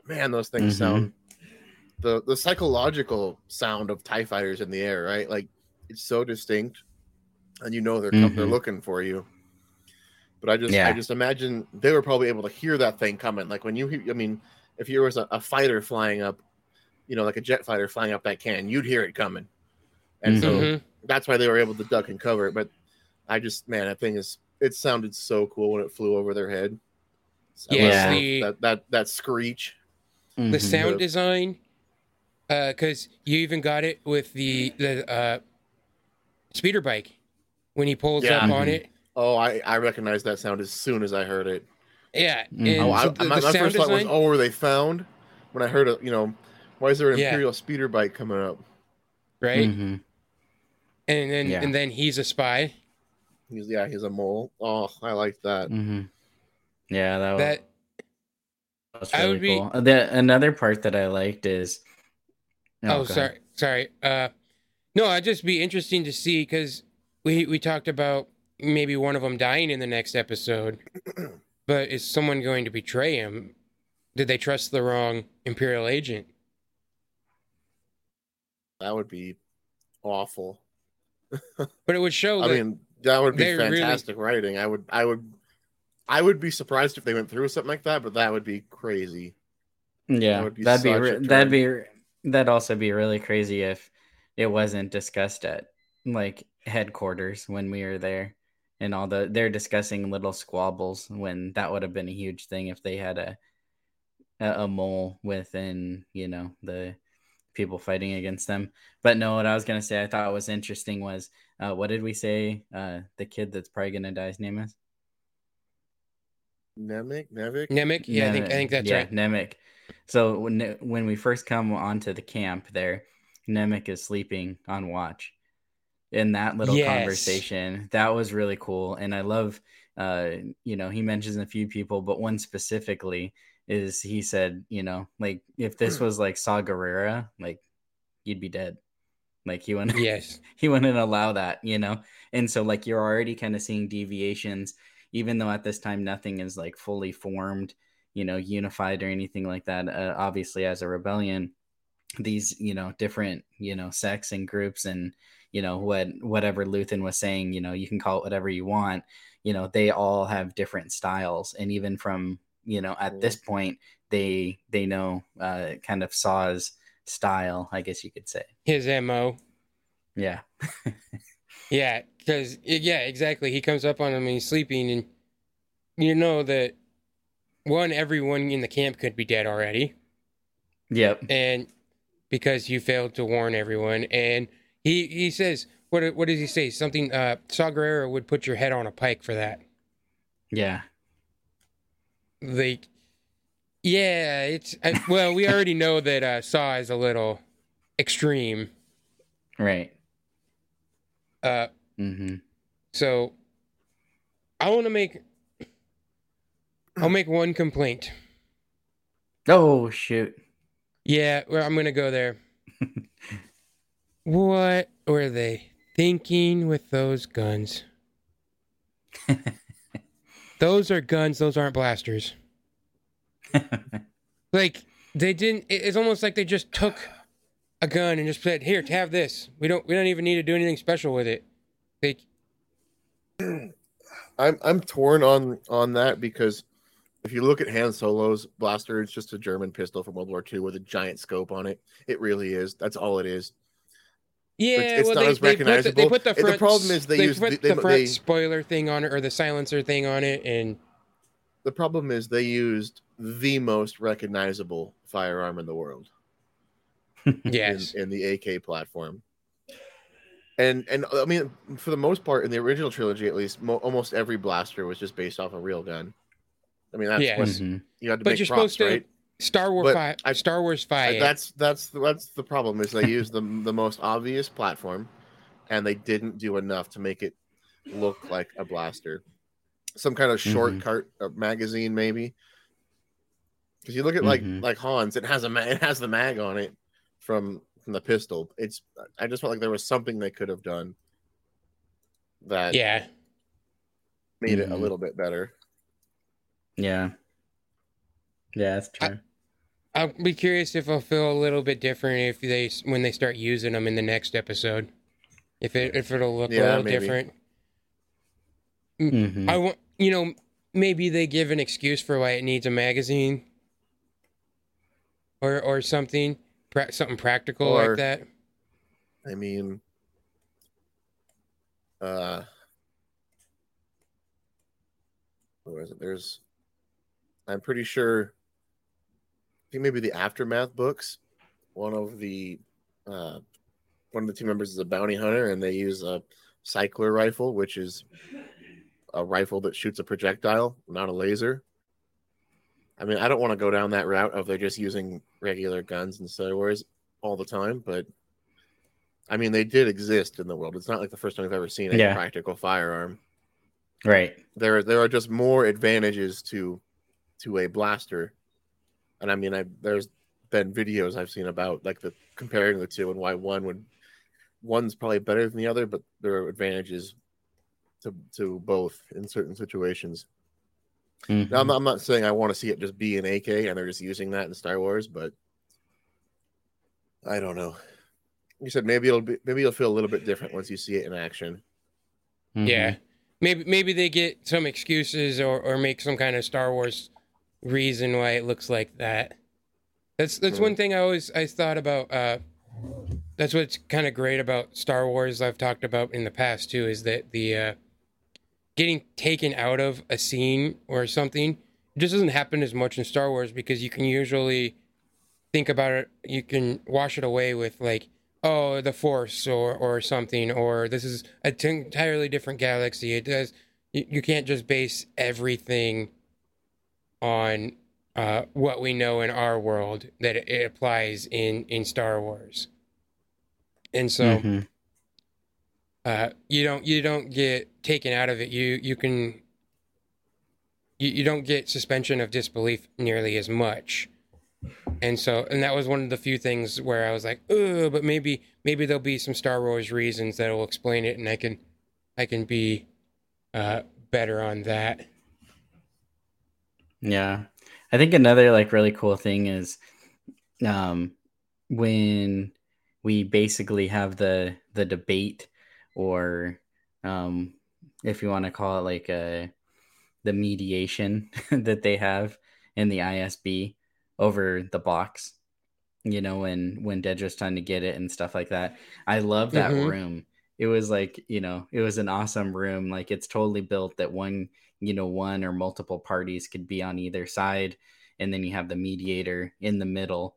Man, those things Mhm. sound the the psychological sound of TIE fighters in the air, right? Like it's so distinct, and you know they're com- they're looking for you. But I just I just imagine they were probably able to hear that thing coming. Like when you hear, I mean, if there was a, a fighter flying up, you know, like a jet fighter flying up that canyon, you'd hear it coming. And so Mhm. that's why they were able to duck and cover it. But I just man, that thing is it sounded so cool when it flew over their head. I Yes, love the- that that that screech. the Mhm. sound Yeah. design because you even got it with the the uh, speeder bike when he pulls Yeah. up on Mhm. it. Oh, I I recognized that sound as soon as I heard it. Yeah, Mhm. and Oh, I, so the, my, the my sound first thought was, design. oh, were they found? When I heard it, you know, why is there an Yeah. Imperial speeder bike coming up? right, Mhm. And then Yeah. and then he's a spy. He's yeah, he's a mole. Oh, I like that. Mhm. Yeah, that, That was I really would be- cool. Uh, The another part that I liked is oh, go ahead. sorry, sorry. Uh, no, I'd just be interesting to see because we we talked about maybe one of them dying in the next episode, but is someone going to betray him? Did they trust the wrong Imperial agent? That would be awful. But it would show I mean, that would be they really- fantastic writing. I would, I would, I would be surprised if they went through something like that, but that would be crazy. Yeah, would be that'd be re- that'd be that'd also be really crazy if it wasn't discussed at like headquarters when we were there, and all the they're discussing little squabbles when that would have been a huge thing if they had a a, a mole within you know the people fighting against them. But no, what I was gonna say I thought was interesting was uh, what did we say uh, the kid that's probably gonna die's name is? Nemik, Nevik. Nemik. Yeah, I think I think that's yeah, right. Nemik. So when when we first come onto the camp there, Nemik is sleeping on watch. In that little Yes. conversation, that was really cool, and I love. Uh, you know, he mentions a few people, but one specifically is he said, you know, like if this was like Saw Gerrera, like you'd be dead. Like he wouldn't Yes. he wouldn't allow that, you know? And so like you're already kind of seeing deviations, even though at this time nothing is like fully formed, you know, unified or anything like that. Uh, obviously, as a rebellion, these, you know, different, you know, sects and groups and, you know, what whatever Luthen was saying, you know, you can call it whatever you want. you know they all have different styles and even from you know at this point they they know uh kind of saw's style i guess you could say His mo. yeah Yeah, because yeah, exactly. He comes up on him and he's sleeping, and you know that one, everyone in the camp could be dead already, yep and because you failed to warn everyone, and he he says, what what does he say? Something. Uh, Saw Gerrera would put your head on a pike for that. yeah Like, yeah, it's I, well, we already know that uh, Saw is a little extreme. right Uh, mm-hmm so I want to make. I'll make one complaint. oh shoot Yeah, well, I'm gonna go there. what were they thinking with those guns? those are guns. Those aren't blasters. Like they didn't. It's almost like they just took a gun and just said, "Here, have this. We don't. We don't even need to do anything special with it." They. I'm I'm torn on on that because if you look at Han Solo's blaster, it's just a German pistol from World War II with a giant scope on it. It really is. That's all it is. Yeah, it's well, not they, as they put the, they recognizable. put the And the problem is they use put the- the, front they- spoiler thing on it or the silencer thing on it, and The problem is they used the most recognizable firearm in the world yes, in, in the AK platform. And and I mean, for the most part, in the original trilogy, at least, mo- almost every blaster was just based off a real gun. I mean, that's Yes. what Mhm. you had to But make you're props, supposed to- right? Star Wars But Five. I- Star Wars Five. That's that's that's the problem is they used the the most obvious platform, and they didn't do enough to make it look like a blaster. Some kind of Mhm. shortcut uh, magazine, maybe. Because you look at like Mhm. like Hans, it has a ma- it has the mag on it from from the pistol. It's I just felt like there was something they could have done that yeah. made it a Mhm. little bit better. yeah yeah that's I- true I'll be curious if I'll feel a little bit different if they when they start using them in the next episode. If it if it'll look a little maybe. different. Mhm. I want you know maybe they give an excuse for why it needs a magazine. Or or something pra- something practical Or- like that. I mean, uh, where is it? There's, I'm pretty sure. Think maybe the aftermath books. One of the, uh, one of the team members is a bounty hunter, and they use a cycler rifle, which is a rifle that shoots a projectile, not a laser. I mean, I don't want to go down that route of they're just using regular guns in Star Wars all the time, but I mean, they did exist in the world. It's not like the first time we've ever seen a Yeah. practical firearm. right There, there are just more advantages to to a blaster, and I mean, I there's been videos I've seen about like the comparing the two and why one would one's probably better than the other, but there are advantages to to both in certain situations. Mhm. Now, I'm not, I'm not saying I want to see it just be an AK and they're just using that in Star Wars, but I don't know. You said maybe it'll be maybe it'll feel a little bit different once you see it in action. Mhm. Yeah. Maybe maybe they get some excuses or, or make some kind of Star Wars reason why it looks like that. That's that's one thing I always I thought about uh that's what's kind of great about Star Wars I've talked about in the past too is that the uh getting taken out of a scene or something just doesn't happen as much in Star Wars because you can usually think about it you can wash it away with like oh the force or or something or this is a t- entirely different galaxy it does you, you can't just base everything on uh, what we know in our world that it, applies in in Star Wars and so Mhm. uh, you don't you don't get taken out of it. You you can you, you don't get suspension of disbelief nearly as much. And so and that was one of the few things where I was like, oh, but maybe maybe there'll be some Star Wars reasons that will explain it, and I can I can be uh, better on that. Yeah. I think another like really cool thing is um when we basically have the the debate or um if you want to call it like a the mediation that they have in the ISB over the box. You know, when when Dedra's trying to get it and stuff like that. I love that Mhm. room. It was like, you know, it was an awesome room. Like it's totally built that one, you know, one or multiple parties could be on either side. And then you have the mediator in the middle,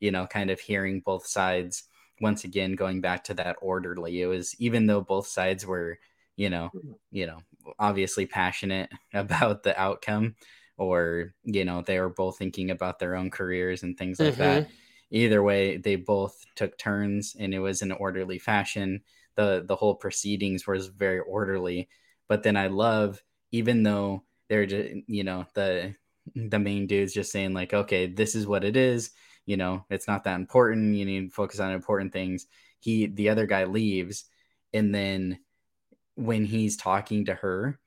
you know, kind of hearing both sides. Once again, going back to that orderly. It was even though both sides were, you know, mm-hmm. you know, obviously passionate about the outcome or you know they were both thinking about their own careers and things like that mm-hmm. either way they both took turns and it was in an orderly fashion the the whole proceedings was very orderly but then i love even though they're just you know the the main dude's just saying like okay this is what it is. You know it's not that important. You need to focus on important things. He the other guy leaves and then when he's talking to her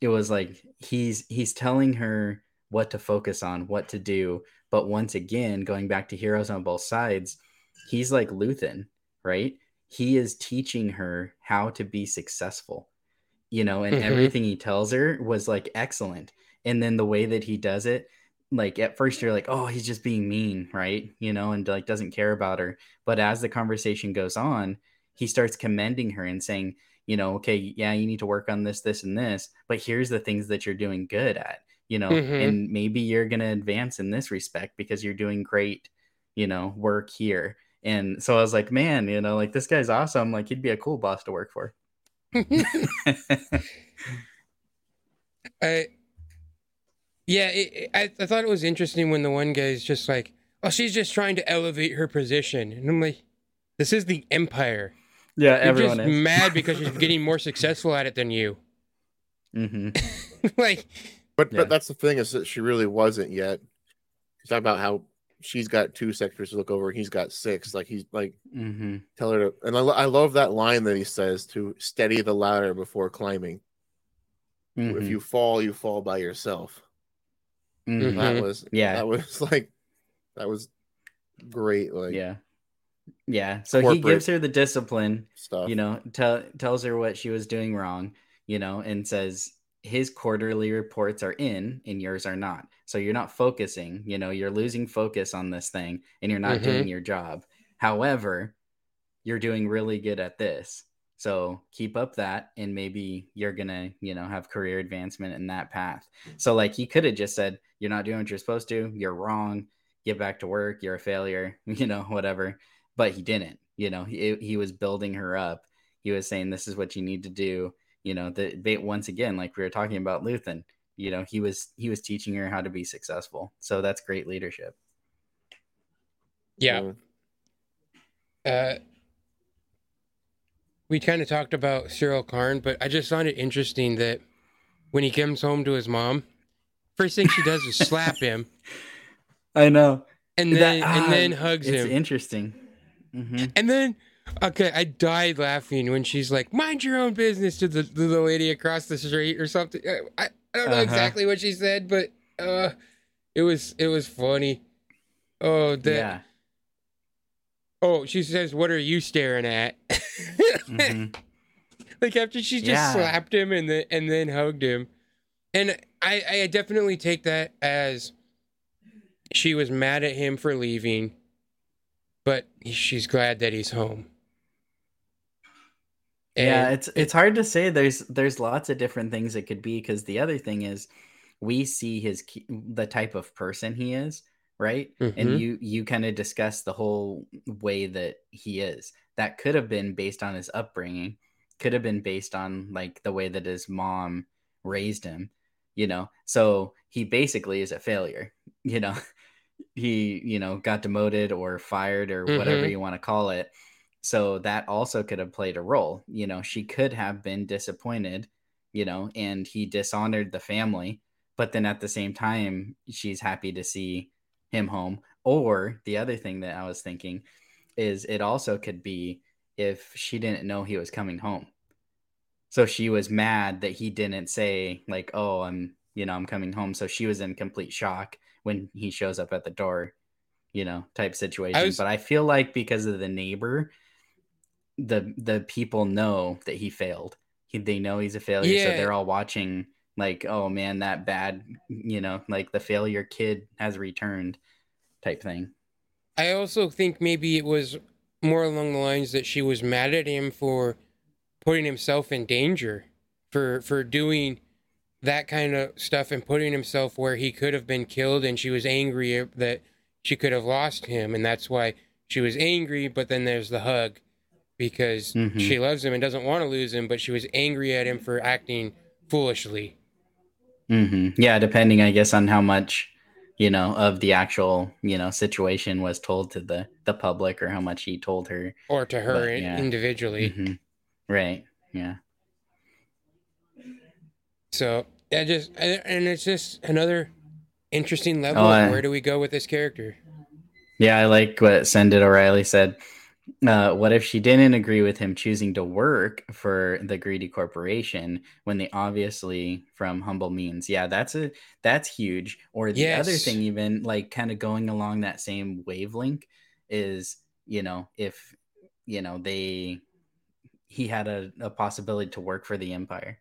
it was like he's he's telling her what to focus on what to do. But once again going back to heroes on both sides he's like luthen right? He is teaching her how to be successful you know and Mhm. everything he tells her was like excellent. And then the way that he does it like at first you're like oh he's just being mean right? You know and like doesn't care about her. But as the conversation goes on he starts commending her and saying you know okay yeah you need to work on this this and this but here's the things that you're doing good at you know? Mhm. and maybe you're going to advance in this respect because you're doing great you know work here. And so i was like man you know like this guy's awesome. Like he'd be a cool boss to work for I, yeah, it, it- I, I thought it was interesting when the one guy's just like, "Oh, she's just trying to elevate her position," and I'm like, "This is the Empire. yeah You're everyone just is mad because she's getting more successful at it than you." hmm like, But Yeah. but that's the thing is that she really wasn't yet. He's talking about how she's got two sectors to look over, he's got six. Like he's like mm-hmm. tell her to, and I, I love that line that he says to steady the ladder before climbing. Mm-hmm. If you fall, you fall by yourself. Mhm. That was Yeah. that was like that was great. Like yeah yeah so he gives her the discipline stuff. you know tell tells her what she was doing wrong you know and says his quarterly reports are in and yours are not. So you're not focusing you know you're losing focus on this thing and you're not Mhm. doing your job. However you're doing really good at this. So keep up that and maybe you're gonna you know have career advancement in that path. So like he could have just said you're not doing what you're supposed to. You're wrong. Get back to work. You're a failure. You know whatever. But he didn't. You know he, he was building her up. He was saying this is what you need to do you know the ba- once again like we were talking about luthen you know he was he was teaching her how to be successful so that's great leadership yeah, Mm. uh, we kind of talked about Syril Karn, but I just found it interesting that when he comes home to his mom, first thing she does is slap him, i know and then and then hugs it's him. interesting mm-hmm. And then, okay, I died laughing when she's like, "Mind your own business" to the to the lady across the street or something. I, I don't know Uh-huh. exactly what she said, but uh, it was it was funny. Oh, that. yeah Oh, she says, "What are you staring at?" Mhm. like after she just Yeah. slapped him and then and then hugged him, and I I definitely take that as she was mad at him for leaving, but she's glad that he's home. Yeah it's it's hard to say. There's there's lots of different things it could be because the other thing is we see his the type of person he is right? Mhm. and you you kind of discuss the whole way that he is. That could have been based on his upbringing could have been based on like the way that his mom raised him you know? So he basically is a failure you know? He you know got demoted or fired or whatever Mhm. you want to call it so that also could have played a role you know she could have been disappointed you know and he dishonored the family but then at the same time she's happy to see him home. Or the other thing that i was thinking is it also could be if she didn't know he was coming home. So she was mad that he didn't say like oh i'm you know i'm coming home. So she was in complete shock when he shows up at the door you know type situation. Was- but i feel like because of the neighbor the the people know that he failed he, they know he's a failure, so they're all watching like, oh man, that bad, you know, like the failure kid has returned, type thing. I also think maybe it was more along the lines that she was mad at him for putting himself in danger, for for doing that kind of stuff and putting himself where he could have been killed, and she was angry that she could have lost him, and that's why she was angry. But then there's the hug because Mhm. she loves him and doesn't want to lose him, but she was angry at him for acting foolishly. hmm Yeah, depending, I guess, on how much you know of the actual you know situation was told to the the public or how much he told her. Or to her But, yeah. individually. Mhm. Right. Yeah. So I just and it's just another interesting level. Oh, of I- where do we go with this character? Yeah, I like what Sendit O'Reilly said. Uh, what if she didn't agree with him choosing to work for the greedy corporation when they obviously from humble means? Yeah, that's a that's huge. Or the other thing, even like kind of going along that same wavelength, is you know if you know they he had a, a possibility to work for the empire,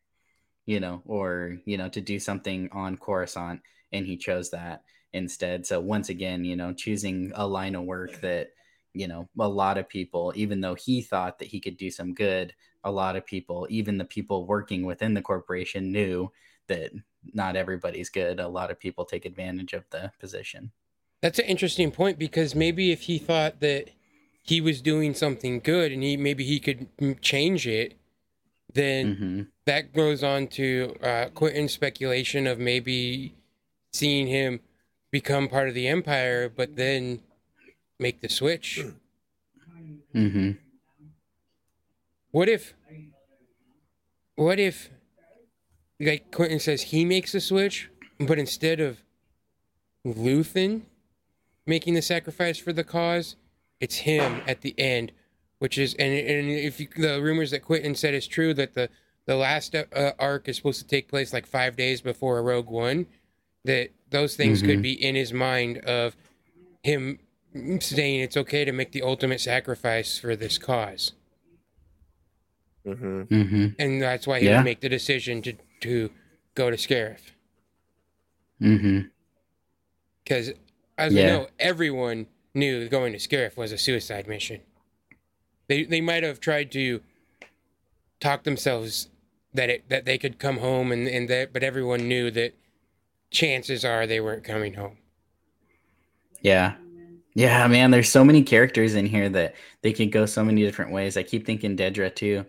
you know, or you know to do something on Coruscant, and he chose that instead. So once again, you know, choosing a line of work that, you know, a lot of people, even though he thought that he could do some good, a lot of people, even the people working within the corporation knew that not everybody's good. A lot of people take advantage of the position. That's an interesting point because maybe if he thought that he was doing something good and he maybe he could change it, then hmm that goes on to uh, Quinton's speculation of maybe seeing him become part of the Empire, but then make the switch. hmm What if? What if, like Quinton says, he makes the switch, but instead of Luthen making the sacrifice for the cause, it's him at the end, which is and and if you, the rumors that Quinton said is true that the the last uh, arc is supposed to take place like five days before a Rogue One, that those things could Mhm. be in his mind of him saying it's okay to make the ultimate sacrifice for this cause hmm hmm and that's why he Yeah. make the decision to to go to Scarif. Because as we know, everyone knew going to Scarif was a suicide mission. They they might have tried to talk themselves that it that they could come home and and that, but everyone knew that chances are they weren't coming home. Yeah. Yeah, man, there's so many characters in here that they could go so many different ways. I keep thinking Dedra too.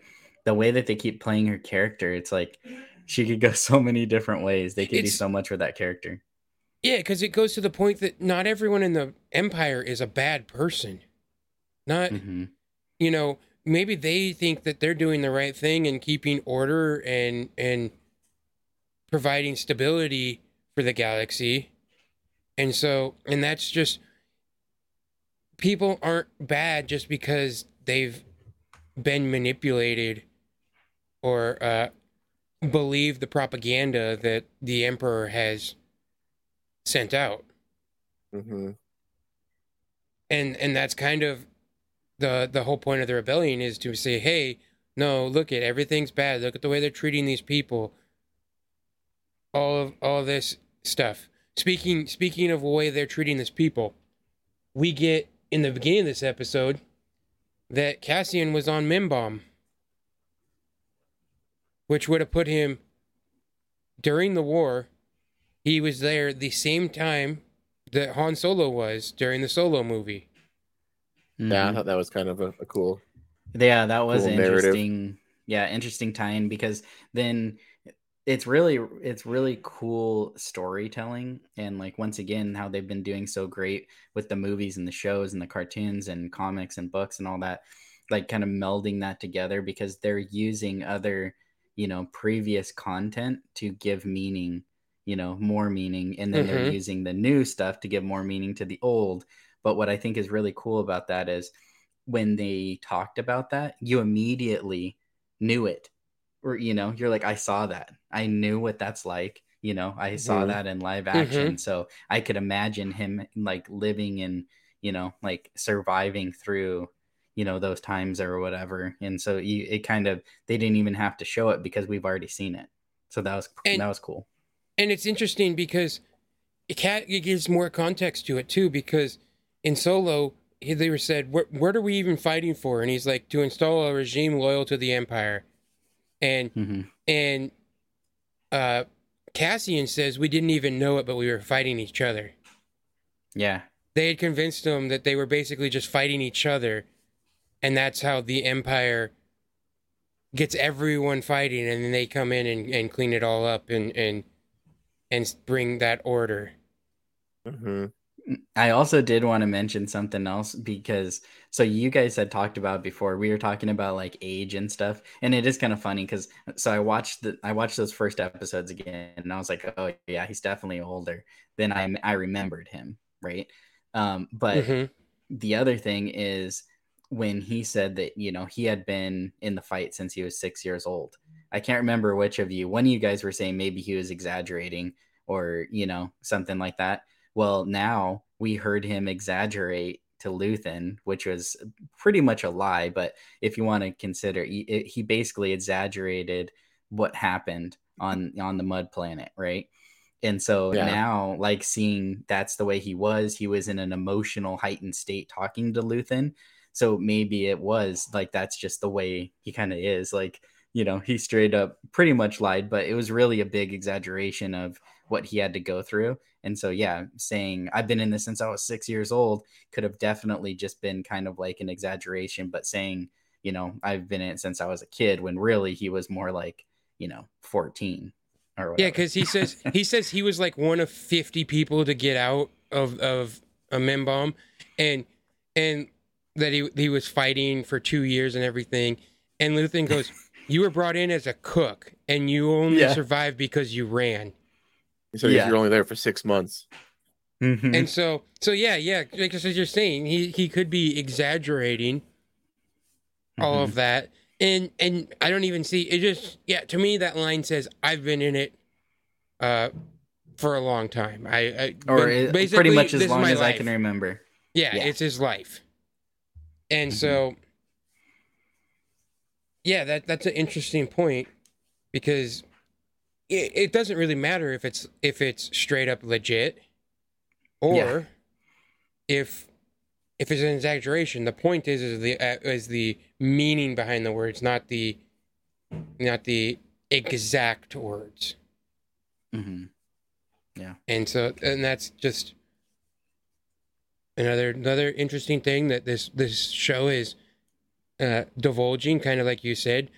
The way that they keep playing her character, it's like she could go so many different ways. They could do so much with that character. Yeah, because it goes to the point that not everyone in the Empire is a bad person. Not hmm you know maybe they think that they're doing the right thing and keeping order and and providing stability for the galaxy and so and that's just people aren't bad just because they've been manipulated or uh believe the propaganda that the emperor has sent out. Hmm and and that's kind of the the whole point of the rebellion is to say hey no look at everything's bad. Look at the way they're treating these people. All of all this stuff. Speaking speaking of the way they're treating this people we get in the beginning of this episode that cassian was on Mimban which would have put him during the war he was there the same time that han solo was during the solo movie mm-hmm. Yeah, I thought that was kind of a, a cool. Yeah, that was Cool narrative. interesting. Yeah, interesting tie-in because then it's really it's really cool storytelling and like once again how they've been doing so great with the movies and the shows and the cartoons and comics and books and all that like kind of melding that together because they're using other you know previous content to give meaning you know more meaning and then they're Mhm. using the new stuff to give more meaning to the old but what i think is really cool about that is when they talked about that you immediately knew it or you know you're like i saw that. I knew what that's like you know i saw Mhm. that in live action. So i could imagine him like living and you know like surviving through you know those times or whatever. And so you, it kind of they didn't even have to show it because we've already seen it. So that was And- that was cool. and it's interesting because it, ca it gives more context to it too because in solo he- they were said what, what are we even fighting for? And he's like to install a regime loyal to the empire and hmm and uh cassian says we didn't even know it but we were fighting each other. Yeah. They had convinced them that they were basically just fighting each other and that's how the empire gets everyone fighting and then they come in and, and clean it all up and and and bring that order. Hmm I also did want to mention something else because so you guys had talked about before we were talking about like age and stuff and it is kind of funny cuz so I watched the I watched those first episodes again and I was like oh yeah he's definitely older than I I remembered him right? Um but Mhm. the other thing is when he said that you know he had been in the fight since he was 6 years old. I can't remember which of you one of you guys were saying maybe he was exaggerating or you know something like that well, now we heard him exaggerate to Luthen, which was pretty much a lie. But if you want to consider, he, he basically exaggerated what happened on on the Mud Planet, right? And so Yeah. now, like seeing that's the way he was, he was in an emotional, heightened state talking to Luthen. So maybe it was like that's just the way he kind of is. Like, you know, he straight up pretty much lied, but it was really a big exaggeration of what he had to go through. And so, yeah, saying I've been in this since I was six years old could have definitely just been kind of like an exaggeration, but saying, you know, I've been in it since I was a kid when really he was more like, you know, 14 or whatever. yeah because he says he says he was like one of 50 people to get out of of a Mimban and and that he he was fighting for two years and everything and Luthen goes you were brought in as a cook and you only Yeah. survived because you ran So Yeah. you're only there for six months. Mhm. And so, so yeah, yeah, like as you're saying, he he could be exaggerating all Mhm. of that, and and I don't even see it. Just yeah, to me that line says I've been in it, uh, for a long time. I, I or it- basically, pretty much as long my as I can remember. Yeah, Yeah. it's his life, and Mhm. so yeah, that that's an interesting point because it, it doesn't really matter if it's if it's straight up legit or Yeah. if if it's an exaggeration. The point is is the uh, is the meaning behind the words, not the not the exact words. hmm Yeah. And so and that's just another another interesting thing that this this show is uh divulging kind of like you said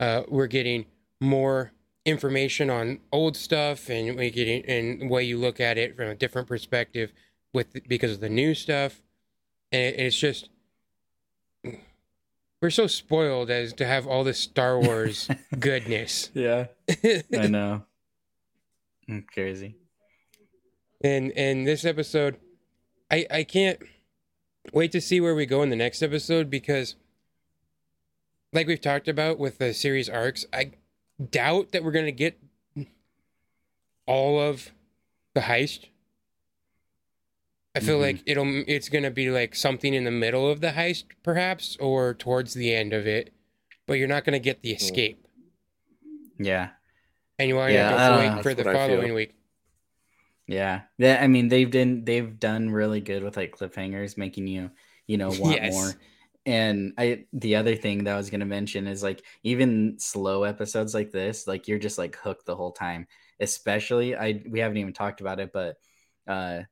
uh we're getting more information on old stuff and we getting and way you look at it from a different perspective with because of the new stuff and it, it's just we're so spoiled as to have all this Star Wars goodness. Yeah, I know. Mm, Crazy. and and this episode i i can't wait to see where we go in the next episode because like we've talked about with the series arcs i doubt that we're going to get all of the heist i feel Mhm. like it'll it's going to be like something in the middle of the heist perhaps or towards the end of it but you're not going to get the escape Yeah. and you are Yeah, going to I have don't to know. wait for the That's what I feel. following week Yeah. Yeah. I mean, they've done they've done really good with like cliffhangers, making you, you know, want Yes. more. And I the other thing that I was gonna mention is like even slow episodes like this, like you're just like hooked the whole time. Especially I we haven't even talked about it, but uh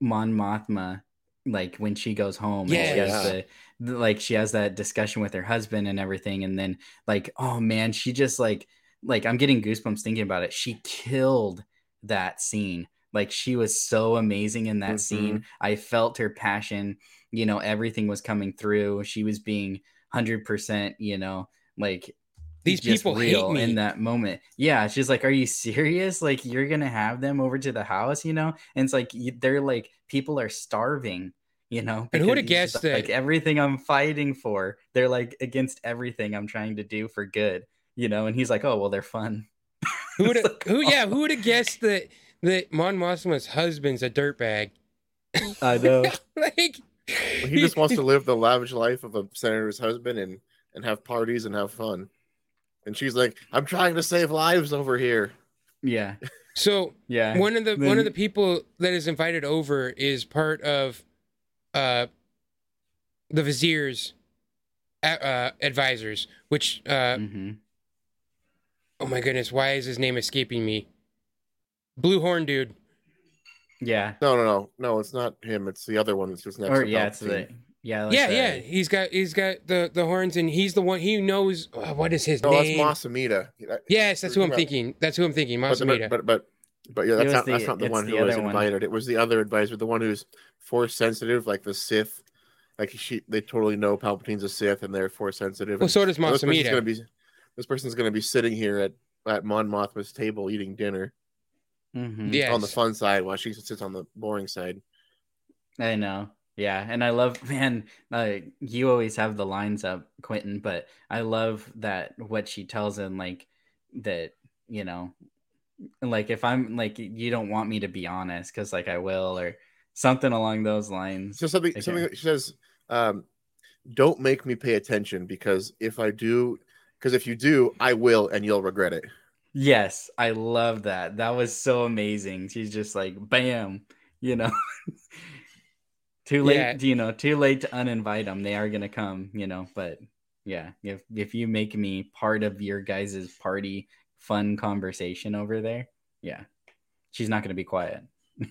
Mon Mothma, like when she goes home and she has the, the like she has that discussion with her husband and everything, and then like, oh man, she just like like I'm getting goosebumps thinking about it. She killed that scene. Like she was so amazing in that scene. I felt her passion. You know, everything was coming through. She was being hundred percent. You know, like these people hate real me in that moment. Yeah, she's like, "Are you serious? Like you're gonna have them over to the house? You know?" And it's like they're like people are starving. You know, And who because she's guessed like that- everything I'm fighting for, they're like against everything I'm trying to do for good. You know, and he's like, "Oh well, they're fun." Who would have? like, Who? Yeah, oh. who would have guessed that that Mon Mothma's husband's a dirtbag? I know. like, He just wants to live the lavish life of a senator's husband and and have parties and have fun. And she's like, "I'm trying to save lives over here." Yeah. So Yeah. one of the one of the people that is invited over is part of uh the vizier's uh, uh advisors which uh hmm oh my goodness why is his name escaping me blue horn dude Yeah. No, no, no, no. It's not him. It's the other one that's just next. Or to yeah, it's Palpatine. the yeah. Like yeah the- yeah he's got he's got the the horns and he's the one he knows uh, what is his name? No, that's name Mas Amedda. yes that's who i'm thinking that's who i'm thinking But, Mas Amedda. but, but, but, but yeah, It that's was not, the- that's not the it's one the who was other one. invited. It was the other advisor, the one who's force sensitive, like the Sith. Like she, they totally know Palpatine's a Sith, and they're force sensitive. well and so does this person's gonna be, this person's gonna be sitting here at at Mon Mothma's table eating dinner Mhm. yes on the fun side while she sits on the boring side. I know. Yeah, and I love man. Like you always have the lines up, Quinton, but I love that what she tells him, like that. You know, like if I'm like you don't want me to be honest, because like I will, or something along those lines. So something, Okay. something that she says, um, "Don't make me pay attention because if I do, because if you do, I will, and you'll regret it." Yes, I love that. That was so amazing. She's just like, bam, you know. too late, Yeah. you know, too late to uninvite them. They are gonna come, you know. But yeah, if if you make me part of your guys' party fun conversation over there, yeah, she's not gonna be quiet.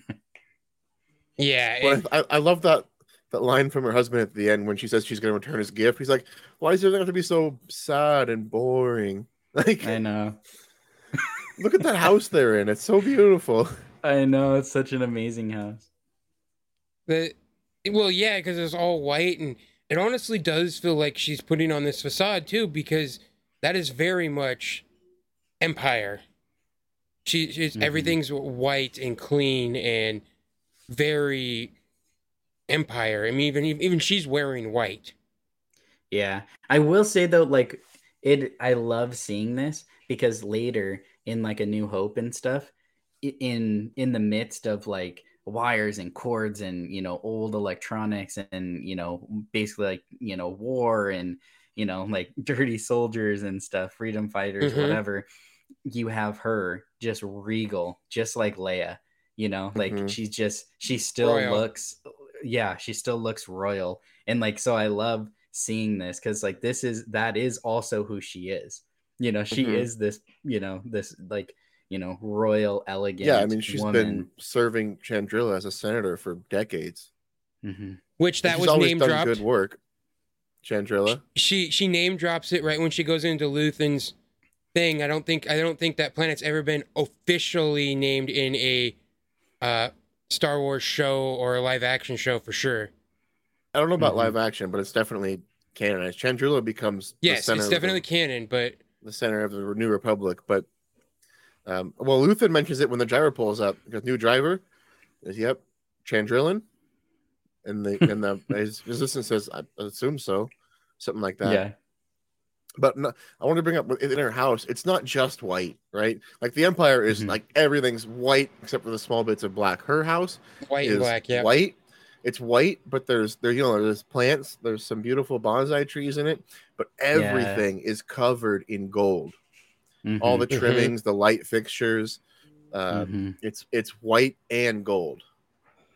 yeah Well, and- I, I love that that line from her husband at the end when she says she's going to return his gift. He's like, "Why does it have to be so sad and boring? Like, I know, look at that house they're in. It's so beautiful." I know. It's such an amazing house. The well, yeah, because it's all white, and it honestly does feel like she's putting on this facade too, because that is very much Empire. She, she's Mhm. everything's white and clean and very Empire. I mean, even even she's wearing white. Yeah. I will say though, like it I love seeing this because later in like a new hope and stuff, in in the midst of like wires and cords and you know old electronics and you know basically like you know war and you know like dirty soldiers and stuff freedom fighters Mhm. whatever you have her just regal just like leia you know like Mhm. she's just she still Royal. looks yeah she still looks royal and like so i love seeing this because like this is that is also who she is you know she Mhm. is this you know this like you know royal elegant Yeah, I mean, she's woman. been serving Chandrila as a senator for decades. Mhm. Which that she's was always name dropped. good work. Chandrila. She she name drops it right when she goes into Luthen's thing. I don't think I don't think that planet's ever been officially named in a uh, Star Wars show or a live action show for sure. I don't know about Mhm. live action, but it's definitely canonized. Chandrila becomes the Yes, center it's of the- definitely canon, but the center of the New Republic. But um, well, Luthen mentions it when the driver pulls up. Because new driver is yep, Chandrilan, and the and the his resistance says I assume so, something like that. yeah But no, I want to bring up in her house. It's not just white, right? Like the Empire is Mhm. like everything's white except for the small bits of black. Her house white is and black, yeah. white. It's white, but there's there you know there's plants. There's some beautiful bonsai trees in it, but everything is covered in gold all Mhm. the Mhm. trimmings, the light fixtures. Uh, Mhm. It's it's white and gold.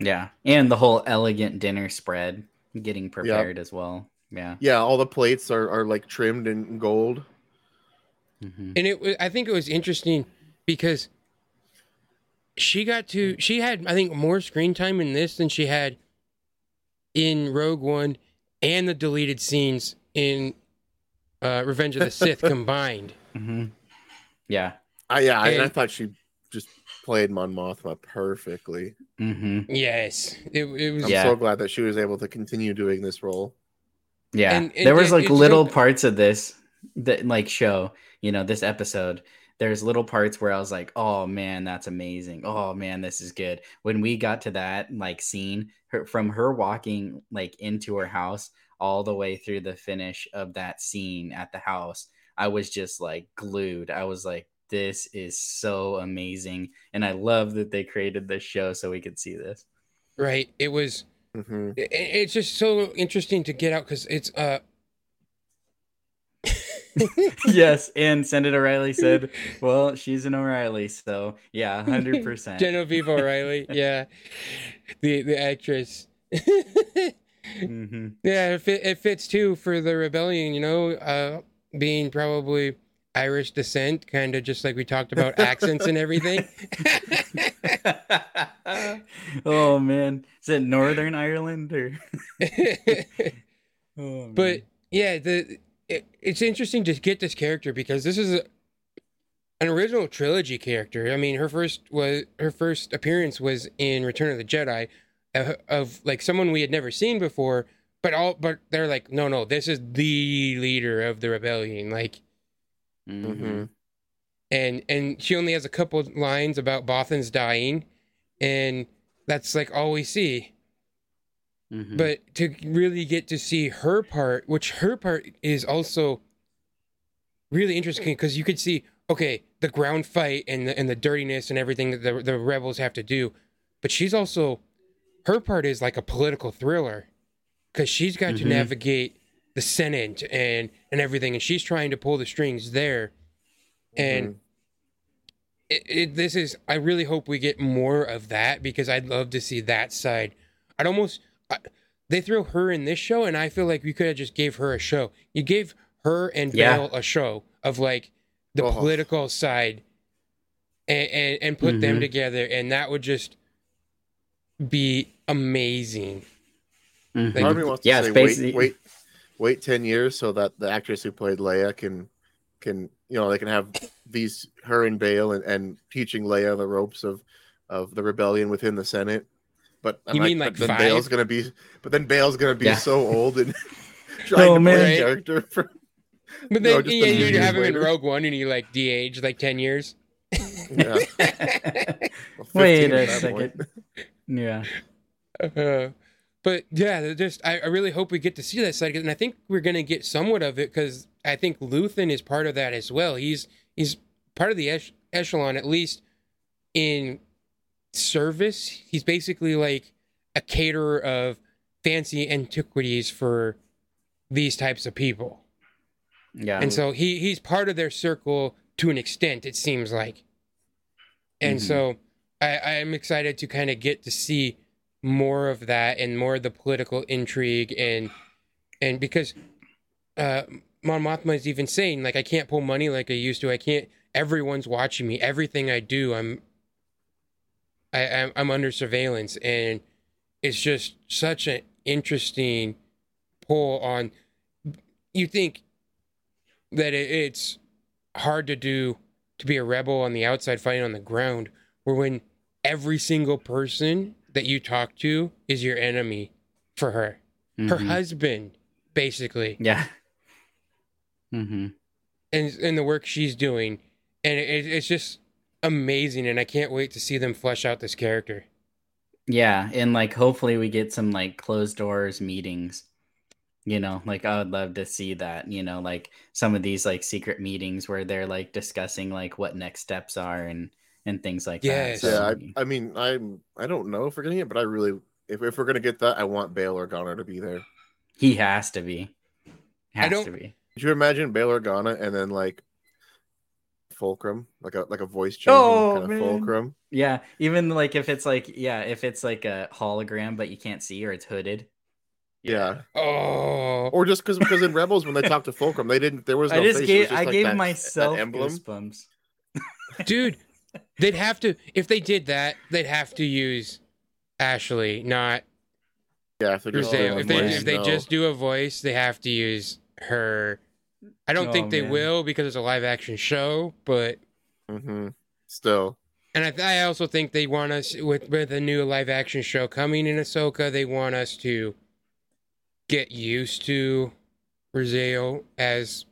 yeah and the whole elegant dinner spread getting prepared as well yeah Yeah, all the plates are, are like trimmed in gold. Mhm. And it wa- I think it was interesting because she got to she had I think more screen time in this than she had in Rogue One and the deleted scenes in uh, Revenge of the Sith combined. Mhm. yeah I yeah, I, and I And- thought she just played Mon Mothma perfectly. hmm Yes, it, it was. I'm Yeah. so glad that she was able to continue doing this role. Yeah, And- and there was it- like little so- parts of this that like show, you know, this episode. There's little parts where I was like, "Oh man, that's amazing! Oh man, this is good." When we got to that like scene, her, from her walking like into her house all the way through the finish of that scene at the house, I was just like glued. I was like, "This is so amazing!" And I love that they created this show so we could see this. Right. It was hmm it- it's just so interesting to get out because it's uh yes, and Senator O'Reilly said, "Well, she's an O'Reilly, so yeah, hundred percent." Genevieve O'Reilly, yeah, the the actress. hmm yeah, it, fit, it fits too for the rebellion. You know, uh, being probably Irish descent, kind of just like we talked about accents and everything. oh man, is it Northern Ireland or? Oh, but yeah, the it, it's interesting to get this character because this is a, an original trilogy character. I mean, her first was her first appearance was in Return of the Jedi, uh, of like someone we had never seen before. But all, but they're like, no, no, this is the leader of the rebellion. Like, Mhm. hmm and and she only has a couple lines about Bothan's dying, and that's like all we see. Mhm. But to really get to see her part, which her part is also really interesting because you could see, okay, the ground fight and the, and the dirtiness and everything that the, the rebels have to do. But she's also, her part is like a political thriller because she's got to Mhm. navigate the Senate and, and everything. And she's trying to pull the strings there. And it, it, this is i really hope we get more of that because i'd love to see that side i'd almost I, they throw her in this show and i feel like we could have just gave her a show you gave her and Yeah. Bail a show of like the Oh. political side and and, and put them Mhm. together and that would just be amazing Mhm. Like, Part wants to yeah, say basically wait, wait, wait ten years so that the actress who played Leia can can you know they can have these her and Bail and, and teaching Leia the ropes of of the rebellion within the Senate. But I'm You mean, like, but then five? Bail's gonna be but then Bail's gonna be Yeah. so old and trying Oh, to play a character for but then just a yeah, few you have him in rogue one and he like de-aged like 10 years yeah, well, Wait a at that second. Yeah. Uh, but yeah, just I, I really hope we get to see that side, and I think we're gonna get somewhat of it because I think Luthen is part of that as well. He's he's part of the ech- echelon, at least in service. He's basically like a caterer of fancy antiquities for these types of people, Yeah. and so he he's part of their circle to an extent. It seems like, and Mhm. so I I'm excited to kind of get to see more of that and more of the political intrigue and and because uh Mon Mothma is even saying like I can't pull money like I used to. I can't. Everyone's watching me. Everything I do, I'm I I'm, I'm under surveillance, and it's just such an interesting pull on. You think that it, it's hard to do to be a rebel on the outside fighting on the ground, where when every single person that you talk to is your enemy for her, her Mhm. husband, basically Yeah. Mm-hmm. and and the work she's doing, and it, it's just amazing. And I can't wait to see them flesh out this character. Yeah, and like hopefully we get some like closed doors meetings. You know, like I would love to see that, you know, like some of these like secret meetings where they're like discussing like what next steps are and and things like Yes. that. Yeah, So, I, I mean, I'm I don't know if we're getting it, but I really if, if we're gonna get that, I want Bail Organa to be there. he has to be. Has don't- to be. Could you imagine Bail Organa and then like Fulcrum, like a like a voice changing Oh, kind of man. Fulcrum? Yeah, even like if it's like yeah, if it's like a hologram but you can't see or it's hooded. Yeah. Oh, Or just because because in Rebels when they talked to Fulcrum, they didn't. There was no I just face, gave was just I like gave that- myself that emblem. goosebumps. dude, they'd have to if they did that, they'd have to use Ashley, not Yeah, if, they're just Brazil. doing if they voice, if they no. just do a voice, they have to use her. I don't Oh, think they man. will because it's a live action show, but Mhm. still, and I, th- I also think they want us with with a new live action show coming in Ahsoka. They want us to get used to Brazil as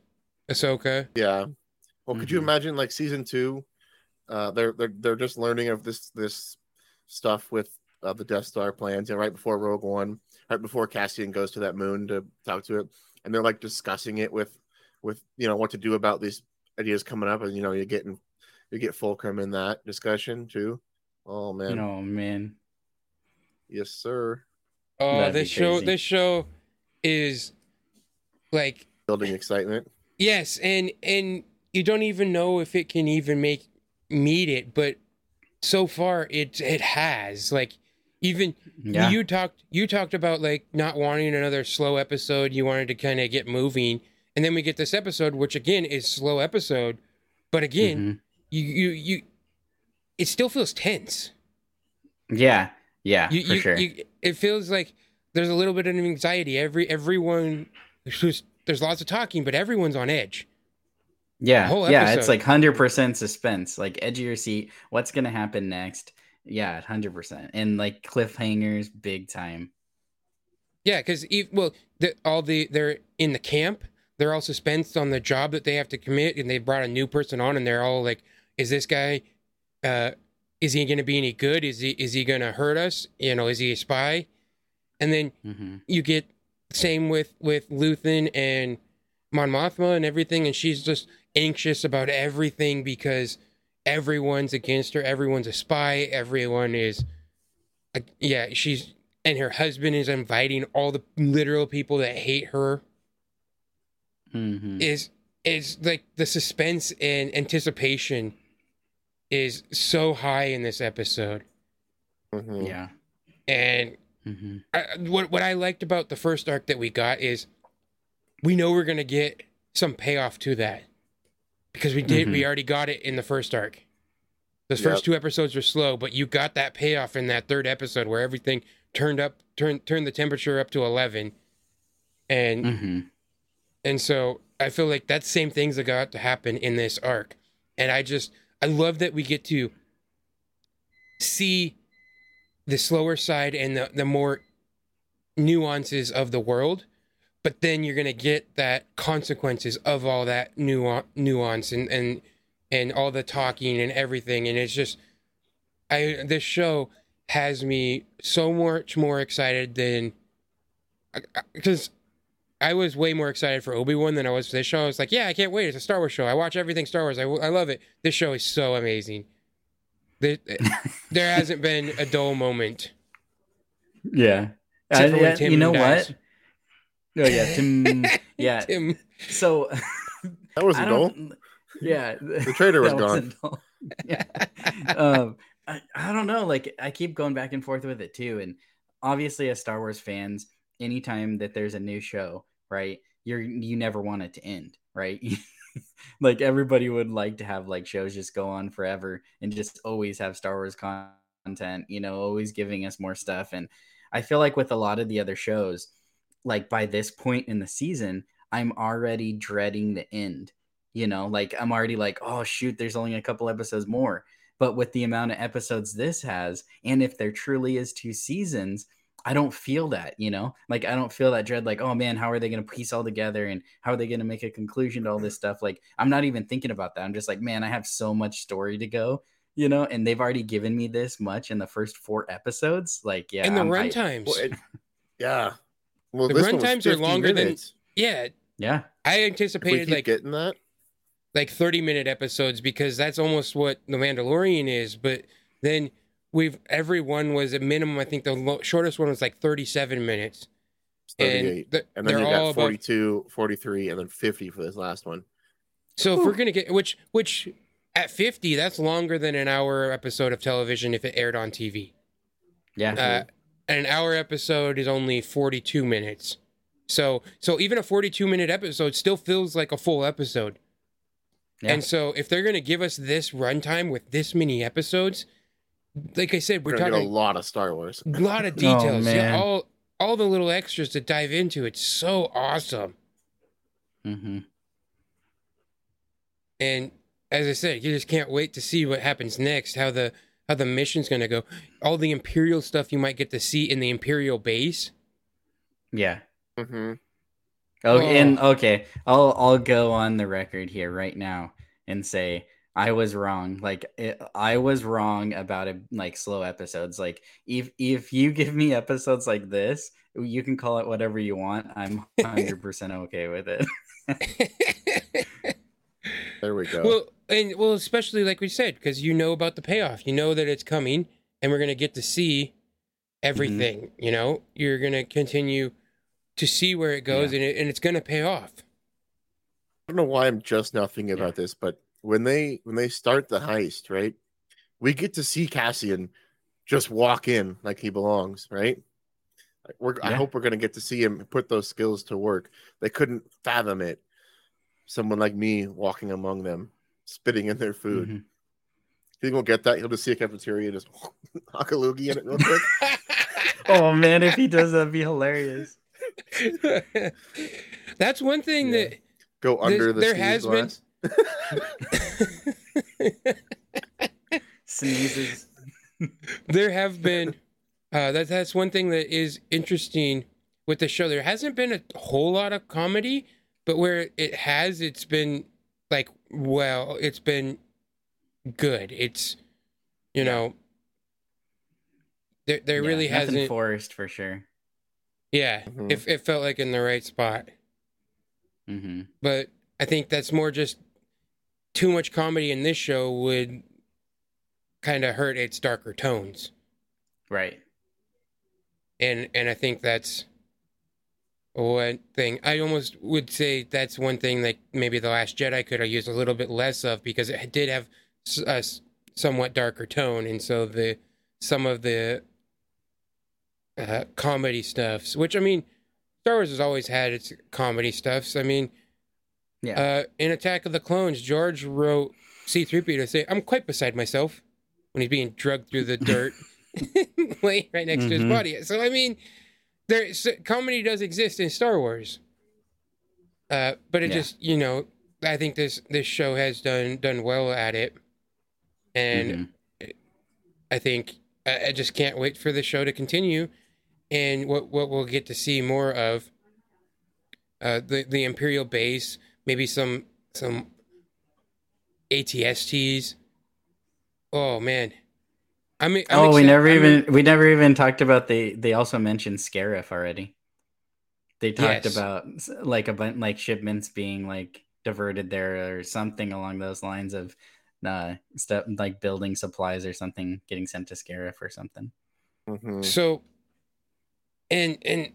Ahsoka. yeah. Well, could you Mhm. imagine like season two? Uh, they're they're they're just learning of this this stuff with uh, the Death Star plans, and right before Rogue One, right before Cassian goes to that moon to talk to it, and they're like discussing it with with you know what to do about these ideas coming up, and you know you're getting you get Fulcrum in that discussion too. Oh man, Oh man. yes sir. Oh, That'd be this show this show is like Building excitement. yes, and and you don't even know if it can even make meet it, but so far it it has. Like even Yeah. you talked you talked about like not wanting another slow episode, you wanted to kind of get moving. And then we get this episode which again is slow episode, but again, Mhm. you you you it still feels tense. Yeah. Yeah. you, for you, sure. you, it feels like there's a little bit of anxiety. Every everyone, who's, there's lots of talking, but everyone's on edge. yeah. Yeah. It's like hundred percent suspense. Like edge of your seat. What's gonna happen next? Yeah, hundred percent. And like cliffhangers, big time. Yeah, because well, the, all the they're in the camp. They're all suspensed on the job that they have to commit, and they brought a new person on, and they're all like, "Is this guy? Uh, is he going to be any good? Is he is he going to hurt us? You know, is he a spy?" And then hmm you get same with with Luthen and Mon Mothma and everything, and she's just anxious about everything because everyone's against her. Everyone's a spy. Everyone is, uh, yeah. She's and her husband is inviting all the literal people that hate her. Hmm Is is like the suspense and anticipation is so high in this episode, Mhm. Yeah. and hmm I, what what I liked about the first arc that we got is we know we're gonna get some payoff to that because we did we already got it in the first arc. Those first Yep. two episodes were slow, but you got that payoff in that third episode where everything turned up turned turned the temperature up to eleven, and hmm and so I feel like that same things got to happen in this arc. And I just I love that we get to see the slower side and the, the more nuances of the world. But then you're gonna get that consequences of all that nuance, nuance and, and and all the talking and everything. And it's just I this show has me so much more excited than uh, uh, because I was way more excited for Obi Wan than I was for this show. I was like, yeah, I can't wait. It's a Star Wars show. I watch everything Star Wars. I, I love it. This show is so amazing. There, there hasn't been a dull moment. Yeah. Except Uh, for yeah, Tim you know dies. what? Oh yeah, Tim. yeah. Tim, So That was I a goal. don't. Yeah, The traitor was gone. wasn't yeah. um, I, I don't know. Like I keep going back and forth with it too, and obviously, as Star Wars fans, anytime that there's a new show, right, you're you never want it to end, right? like everybody would like to have like shows just go on forever and just always have Star Wars content, you know, always giving us more stuff. And I feel like with a lot of the other shows, like by this point in the season, I'm already dreading the end. You know, like I'm already like, oh shoot, there's only a couple episodes more. But with the amount of episodes this has, and if there truly is two seasons, I don't feel that, you know? Like I don't feel that dread like, oh man, how are they going to piece all together and how are they going to make a conclusion to all this stuff? Like I'm not even thinking about that. I'm just like, man, I have so much story to go, you know, and they've already given me this much in the first 4 episodes. Like, yeah. and the I'm run hyped. times. Well, it- yeah. Well, The this run times are 50 longer than- yeah, Yeah. I anticipated like getting that, like 30 minute episodes because that's almost what the Mandalorian is. But then we've every one was a minimum. I think the lo- shortest one was like 37 minutes, it's and 38. the, And, then they're you all got about 42, 43, and then 50 for this last one. So if we're gonna get which which at fifty, that's longer than an hour episode of television if it aired on TV. Yeah. Uh, an hour episode is only forty two minutes. So so even a forty two minute episode still feels like a full episode. Yeah. And so if they're gonna give us this runtime with this many episodes, like I said, We're, we're, gonna get a lot of Star Wars. a lot of Oh, details. yeah, all all the little extras to dive into. It's so awesome. hmm and as I said, you just can't wait to see what happens next. How the how the mission's going to go. All the Imperial stuff you might get to see in the Imperial base. Yeah. hmm Oh, Oh. and okay, I'll I'll go on the record here right now and say I was wrong. Like it, I was wrong about it, like slow episodes. Like if if you give me episodes like this, you can call it whatever you want. I'm hundred percent okay with it. There we go. well, and well, especially like we said, because you know about the payoff. You know that it's coming, and we're going to get to see mm-hmm. everything. You know, you're gonna continue to see where it goes, and it, and it's gonna pay off. I don't know why I'm just now thinking about this, but when they when they start the heist, right? We get to see Cassian just walk in like he belongs, right? Like, We're, I hope we're gonna get to see him put those skills to work. They couldn't fathom it. Someone like me walking among them, spitting in their food. Mhm. He won't get that. He'll just see a cafeteria and just hock a loogie in it real quick. Oh man, if he does, that'd be hilarious. That's one thing Yeah. Go under the there sneeze has been- glass. that Sneezes. there have been uh that that's one thing that is interesting with the show there hasn't been a whole lot of comedy but where it has it's been like well it's been good it's you know there there Yeah, really hasn't forced for sure. yeah Mhm. it, it felt like in the right spot hmm but i think that's more just too much comedy in this show would kind of hurt its darker tones Right. and and I think that's one thing. I almost would say that's one thing that maybe the Last Jedi could have used a little bit less of because it did have a somewhat darker tone, and so the some of the uh, comedy stuffs, which I mean, Star Wars has always had its comedy stuffs. I mean, Yeah. uh, in Attack of the Clones, George wrote C-3PO to say, "I'm quite beside myself" when he's being drugged through the dirt, laying right next to his Mhm. body. So I mean, there so, comedy does exist in Star Wars, uh, but it Yeah. just you know I think this this show has done done well at it, and Mhm. I think I, I just can't wait for the show to continue, and what what we'll get to see more of. Uh, the the Imperial base, maybe some some ATSTs. Oh man, I mean, I'm oh, we never I'm- even we never even talked about they they also mentioned Scarif already. They talked Yes. about like a bunch like shipments being like diverted there or something along those lines of uh stuff like building supplies or something getting sent to Scarif or something. Mhm. So, and and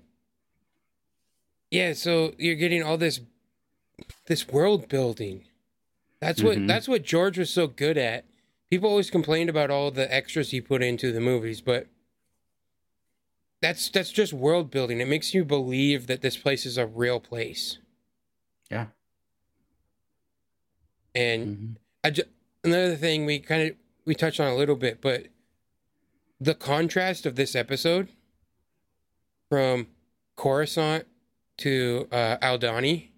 yeah, so you're getting all this this world building. That's what Mhm. that's what George was so good at. People always complained about all the extras he put into the movies, but that's that's just world building. It makes you believe that this place is a real place. Yeah. And Mhm. I ju- another thing we kind of we touched on a little bit, but the contrast of this episode from Coruscant to uh, Aldhani,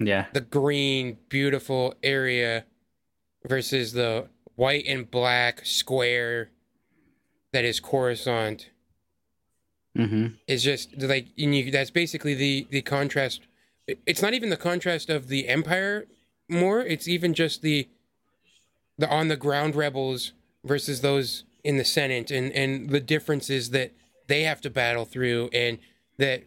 Yeah. the green, beautiful area versus the white and black square that is Coruscant hmm is just like and you, that's basically the the contrast. It's not even the contrast of the Empire more. It's even just the the on the ground rebels versus those in the Senate and and the differences that they have to battle through and that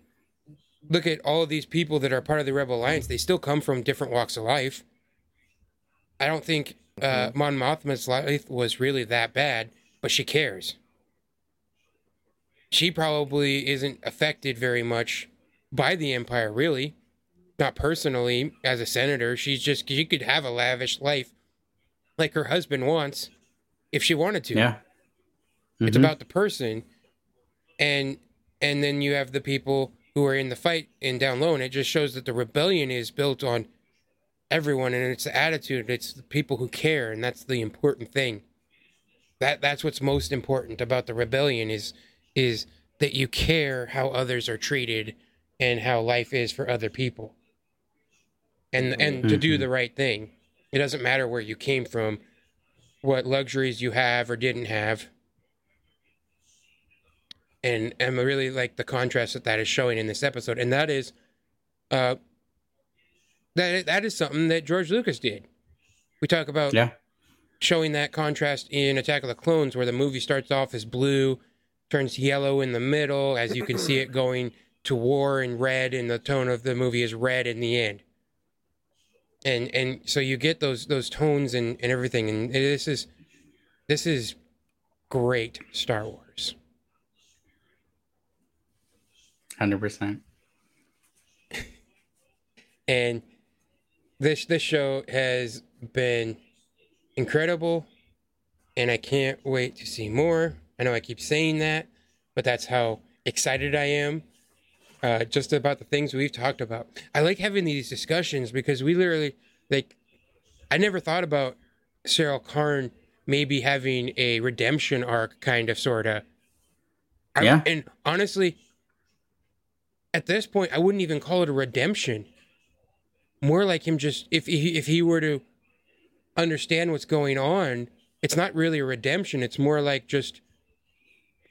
look at all of these people that are part of the Rebel Alliance. They still come from different walks of life. I don't think uh, Mon Mothma's life was really that bad, but she cares she probably isn't affected very much by the empire really not personally as a senator she's just she could have a lavish life like her husband wants if she wanted to Yeah. it's Mhm. about the person and and then you have the people who are in the fight in down low and it just shows that the rebellion is built on everyone and it's the attitude it's the people who care and that's the important thing. That that's what's most important about the rebellion is is that you care how others are treated and how life is for other people. And and to do Mhm. the right thing. It doesn't matter where you came from what luxuries you have or didn't have and and I really like the contrast that that is showing in this episode, and that is, uh, that that is something that George Lucas did. We talk about Yeah. showing that contrast in Attack of the Clones, where the movie starts off as blue, turns yellow in the middle, as you can see it going to war and red, and the tone of the movie is red in the end. And and so you get those those tones and, and everything, and this is this is great Star Wars. Hundred percent. and this this show has been incredible and I can't wait to see more. I know I keep saying that, but that's how excited I am uh, just about the things we've talked about. I like having these discussions because we literally like I never thought about Syril Karn maybe having a redemption arc kind of sorta. I- Yeah. and honestly, at this point, I wouldn't even call it a redemption. More like him just if he if he were to understand what's going on, it's not really a redemption. It's more like just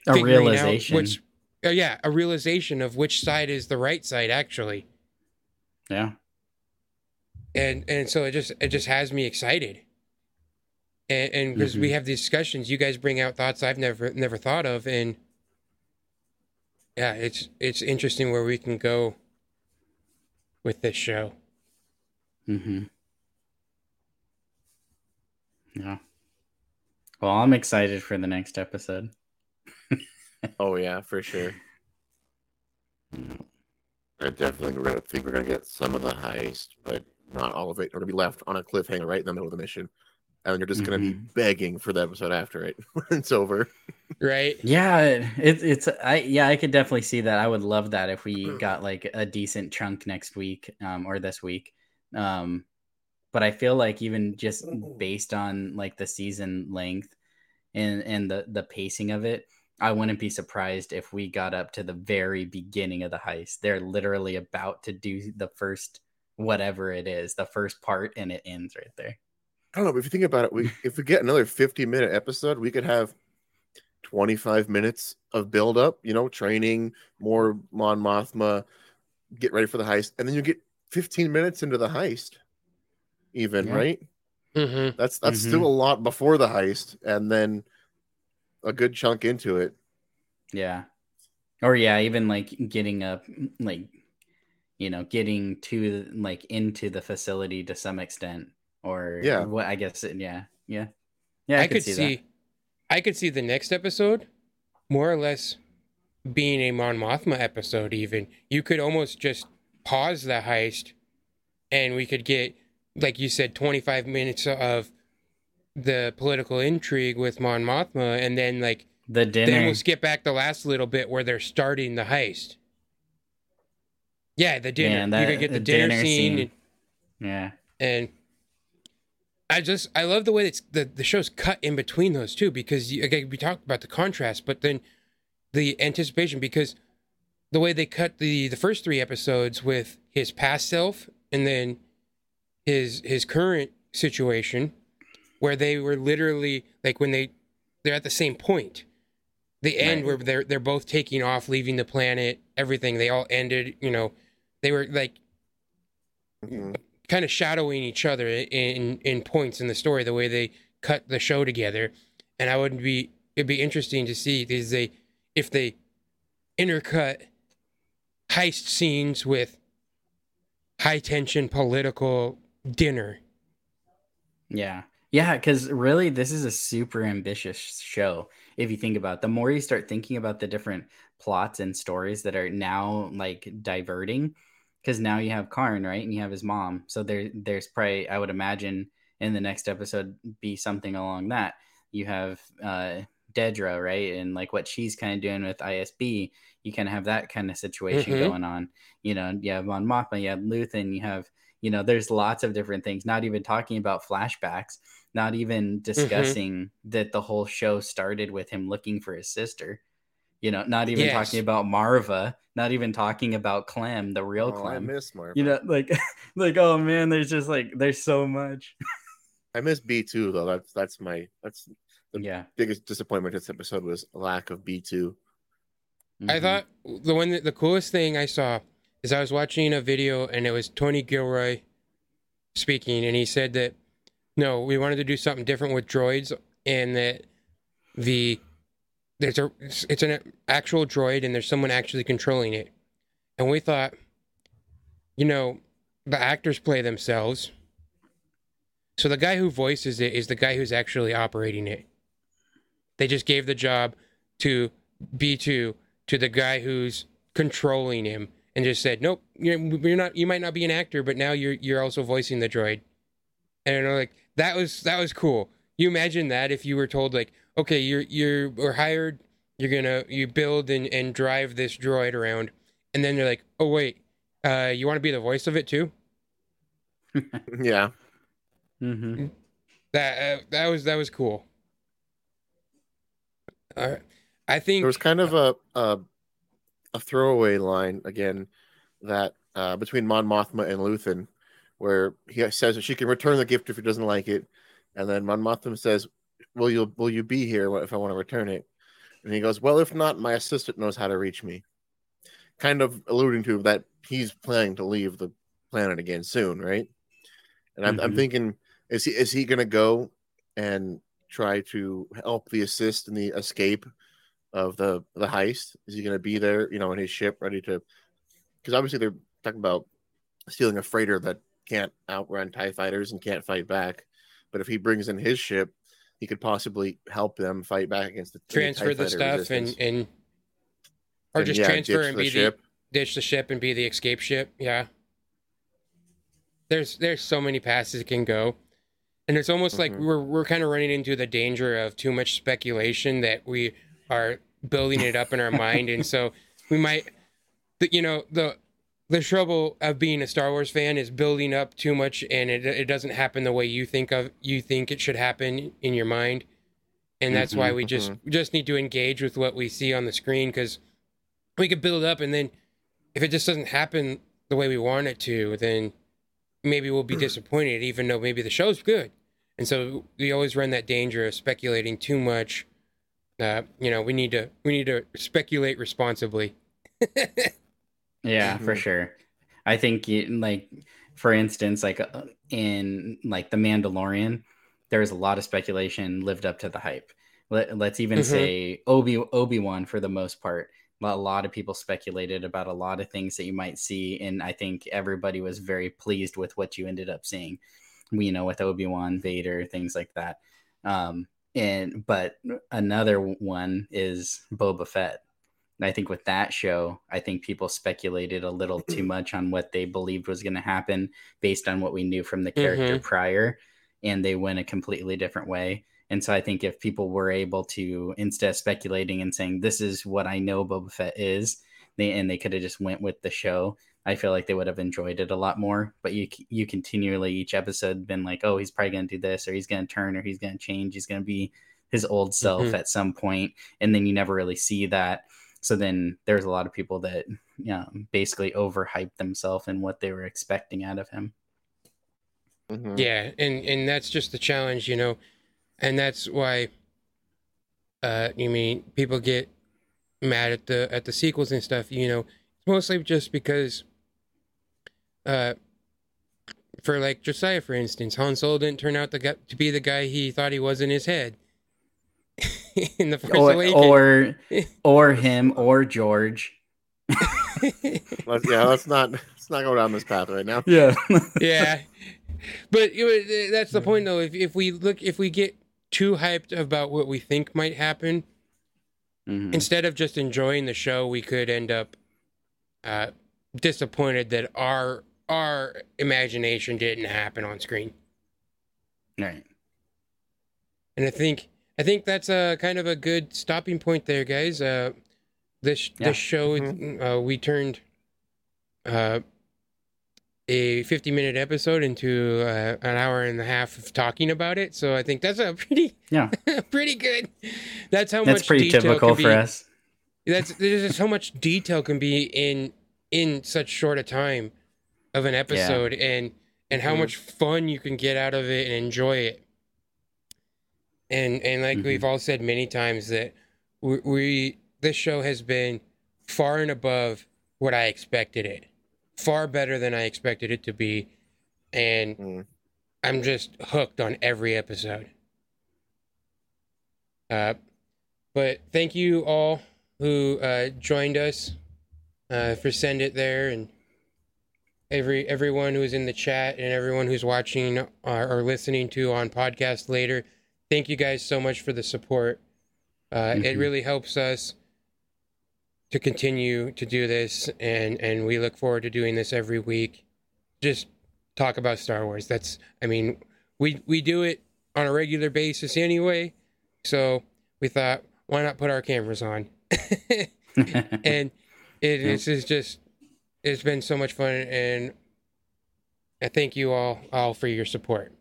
A realization. Which, uh, yeah, a realization of which side is the right side actually, yeah. and and so it just it just has me excited. And and because we Mhm. have these discussions, you guys bring out thoughts I've never never thought of, and yeah, it's it's interesting where we can go with this show. Mm-hmm. Yeah. Well, I'm excited for the next episode. Oh yeah, for sure. I definitely gonna think we're gonna get some of the heist, but not all of it. We're gonna be left on a cliffhanger right in the middle of the mission, and you're just gonna be begging for the episode after it when it's over. Right? Yeah, it's it's I yeah I could definitely see that. I would love that if we got like a decent chunk next week um, or this week. Um, but I feel like even just based on like the season length and and the the pacing of it, I wouldn't be surprised if we got up to the very beginning of the heist. They're literally about to do the first whatever it is, the first part, and it ends right there. I don't know, but if you think about it, we if we get another 50 minute episode, we could have 25 minutes of build up, you know, training, more Mon Mothma, get ready for the heist, and then you get 15 minutes into the heist, even, Yeah. right? Mm-hmm. That's that's Mhm. still a lot before the heist, and then a good chunk into it. Yeah. Or yeah, even like getting up like you know, getting to like into the facility to some extent or Yeah. what I guess it, yeah. Yeah. Yeah, I, could see, I could see the next episode more or less being a Mon Mothma episode. Even you could almost just pause the heist, and we could get, like you said, twenty five minutes of the political intrigue with Mon Mothma, and then like that. the then we'll skip back the last little bit where they're starting the heist. Yeah, the dinner. Man, that- you could get the, the dinner, dinner scene, scene. yeah. and I just I love the way that the the show's cut in between those two because you, again we talked about the contrast, but then the anticipation because the way they cut the the first three episodes with his past self and then his his current situation where they were literally like when they they're at the same point the end Right. where they're they're both taking off leaving the planet everything they all ended you know they were like Mhm. Kind of shadowing each other in in points in the story the way they cut the show together and i would be it'd be interesting to see is they if they intercut heist scenes with high tension political dinner Yeah. Yeah, because really, this is a super ambitious show. If you think about it. the more you start thinking about the different plots and stories that are now like diverting, because now you have Karn, right? And you have his mom. So there, there's probably, I would imagine, in the next episode, be something along that. You have uh, Dedra, right? And like what she's kind of doing with ISB. You kind of have that kind of situation Mhm. going on. You know, you have Mon Mothma, you have Luthen, you have you know there's lots of different things not even talking about flashbacks not even discussing that the whole show started with him looking for his sister you know not even Yes. talking about Maarva not even talking about clem the real Oh, I miss Marvel. you know like like oh man there's just like there's so much I miss B two though. That's that's my that's The- yeah biggest disappointment this episode was lack of B two. I Mhm. thought the one that the coolest thing I saw is I was watching a video and it was Tony Gilroy speaking and he said that no, we wanted to do something different with droids and that the there's a it's an actual droid and there's someone actually controlling it. And we thought you know, the actors play themselves. So the guy who voices it is the guy who's actually operating it. They just gave the job to B2 to the guy who's controlling him and just said, "Nope, you're, not. You might not be an actor, but now you're you're also voicing the droid." And like that was that was cool. You imagine that if you were told like, "Okay, you're you're we're hired. You're gonna you build and and drive this droid around," and then they're like, "Oh wait, uh, you want to be the voice of it too?" Yeah. Mm-hmm. That uh, that was that was cool. All right. I think There was kind of a a, a throwaway line again that uh, between Mon Mothma and Luthen, where he says that she can return the gift if he doesn't like it, and then Mon Mothma says, "Will you will you be here if I want to return it?" And he goes, "Well, if not, my assistant knows how to reach me." Kind of alluding to that he's planning to leave the planet again soon, right? And I'm, I'm Mhm. thinking, is he is he going to go and try to help the assist in the escape of the the heist? Is he going to be there, you know, in his ship, ready to? Because obviously they're talking about stealing a freighter that can't outrun Tie fighters and can't fight back. But if he brings in his ship, he could possibly help them fight back against the transfer the stuff and resistance. and or And, just yeah, transfer and the be ship. the ditch the ship and be the escape ship. Yeah. There's there's so many passes it can go. And it's almost like Mhm. we're we're kind of running into the danger of too much speculation that we are building it up in our mind and so we might the, you know the the trouble of being a Star Wars fan is building up too much and it it doesn't happen the way you think of you think it should happen in your mind. And that's why we just we just need to engage with what we see on the screen cuz we could build up and then if it just doesn't happen the way we want it to, then maybe we'll be disappointed, even though maybe the show's good. And so we always run that danger of speculating too much. Uh, you know, we need to we need to speculate responsibly. Yeah, for Mhm. sure. I think you, like for instance, like uh, in like the Mandalorian, there's a lot of speculation lived up to the hype. Let, let's even Mhm. say Obi Obi Wan for the most part. A lot of people speculated about a lot of things that you might see, and I think everybody was very pleased with what you ended up seeing. You know, with Obi Wan, Vader, things like that. Um, and but another one is Boba Fett. And I think with that show, I think people speculated a little too much on what they believed was going to happen based on what we knew from the character prior, and they went a completely different way. And so I think if people were able to, instead of speculating and saying this is what I know Boba Fett is, they and they could have just went with the show, I feel like they would have enjoyed it a lot more. But you you continually each episode been like, oh, he's probably going to do this, or he's going to turn, or he's going to change, he's going to be his old self Mhm. at some point, and then you never really see that. So then there's a lot of people that you know, basically overhyped themselves and what they were expecting out of him. Mhm. Yeah, and and that's just the challenge, you know, and that's why. Uh, you mean people get mad at the at the sequels and stuff? You know, it's mostly just because. Uh, for like Josiah, for instance, Han Solo didn't turn out the guy, to be the guy he thought he was in his head. in the Force Or, Awakens. or or him or George. Let's, yeah, let's not let's not go down this path right now. Yeah. yeah, but you know, that's the point, though. If if we look, if we get too hyped about what we think might happen, Mhm. instead of just enjoying the show, we could end up uh, disappointed that our our imagination didn't happen on screen. Right. And I think I think that's a kind of a good stopping point there, guys. Uh, this Yeah. this show uh, we turned uh, a 50 minute episode into uh, an hour and a half of talking about it. So I think that's a pretty Yeah. pretty good. That's how That's much pretty detail typical can be, for us. That's there's just so much detail can be in in such short a time of an episode and and how Mhm. much fun you can get out of it and enjoy it. And and like Mhm. we've all said many times that we, we this show has been far and above what I expected it. Far better than I expected it to be and Mm. I'm just hooked on every episode. Uh, but thank you all who uh, joined us uh, for send it there, and every everyone who's in the chat and everyone who's watching or, or listening to on podcast later. Thank you guys so much for the support. Uh, It Mhm. really helps us to continue to do this, and and we look forward to doing this every week. Just talk about Star Wars. That's I mean, we we do it on a regular basis anyway, so we thought why not put our cameras on, and it this is just it's been so much fun, and I thank you all all for your support.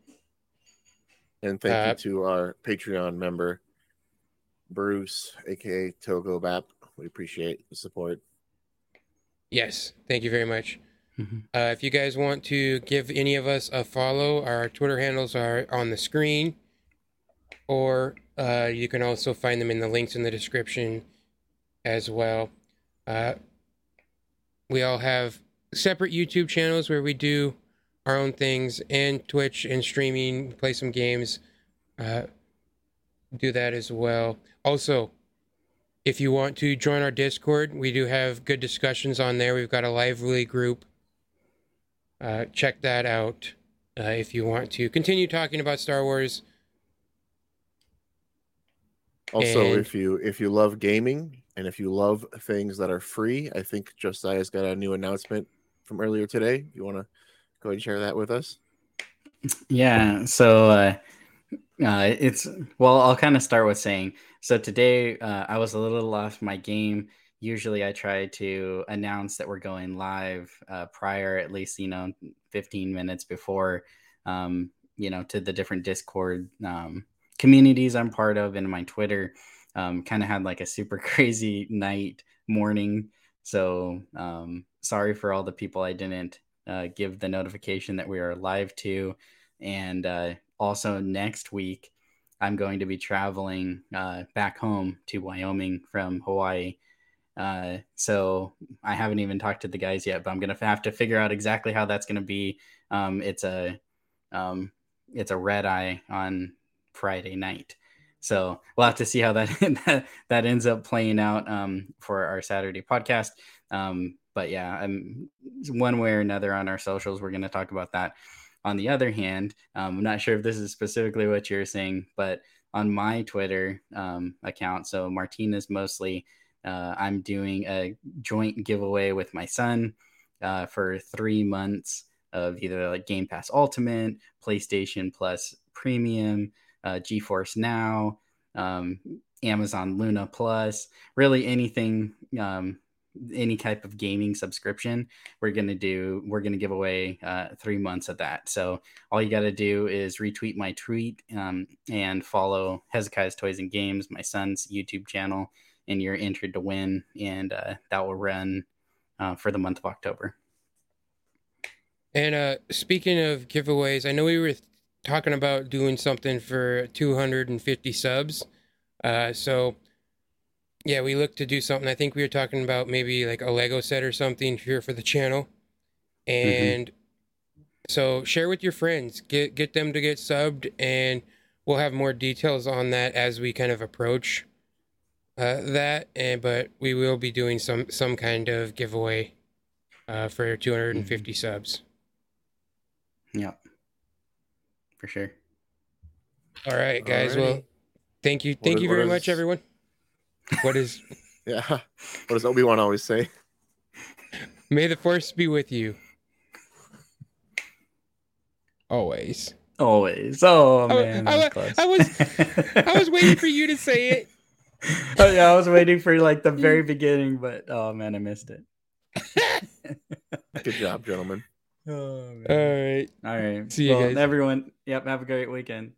And thank Uh, you to our Patreon member, Bruce, aka Togo Bap. We appreciate the support. Yes, thank you very much. Mhm. Uh, if you guys want to give any of us a follow, our Twitter handles are on the screen, or uh, you can also find them in the links in the description as well. Uh, we all have separate YouTube channels where we do our own things, and Twitch and streaming, play some games. Uh, do that as well. Also, if you want to join our Discord, we do have good discussions on there. We've got a lively group. Uh, check that out uh, if you want to continue talking about Star Wars. Also, And- if you if you love gaming and if you love things that are free, I think Josiah's got a new announcement from earlier today. You want to go ahead and share that with us? Yeah, so uh, uh, it's well, I'll kind of start with saying so today uh, I was a little off my game. Usually, I try to announce that we're going live uh, prior, at least you know, 15 minutes before, um, you know, to the different Discord um, communities I'm part of and my Twitter. Um, kind of had like a super crazy night morning, so um, sorry for all the people I didn't uh, give the notification that we are live to. And uh, also next week, I'm going to be traveling uh, back home to Wyoming from Hawaii. Uh, so I haven't even talked to the guys yet, but I'm gonna have to figure out exactly how that's gonna be. Um, it's a um, it's a red eye on Friday night, so we'll have to see how that that, ends up playing out um, for our Saturday podcast. Um, but yeah, I'm one way or another on our socials. We're going to talk about that. On the other hand, um, I'm not sure if this is specifically what you're saying, but on my Twitter um, account, so Martinez mostly, uh, I'm doing a joint giveaway with my son uh, for three months of either like Game Pass Ultimate, PlayStation Plus Premium, uh, GeForce Now, um, Amazon Luna Plus, really anything um, any type of gaming subscription we're going to do we're going to give away uh, three months of that so all you got to do is retweet my tweet um, and follow hezekiah's toys and games my son's youtube channel and you're entered to win and uh, that will run uh, for the month of october And uh, speaking of giveaways, I know we were talking about doing something for 250 subs. Uh, so, yeah, we looked to do something. I think we were talking about maybe like a Lego set or something here for the channel. And so, share with your friends, get get them to get subbed, and we'll have more details on that as we kind of approach uh, that. And but we will be doing some some kind of giveaway uh, for 250 subs. yeah for sure All right, guys. Well, thank you, thank is- you what very is- much, everyone. What is? Yeah. What does Obi Wan always say? May the force be with you. Always. always oh man I that wa- I was- I was waiting for you to say it. oh, yeah i was waiting for like the very beginning but oh man i missed it Good job, gentlemen. oh, man. All right. All right. See you well, guys. everyone. Yep. Have a great weekend.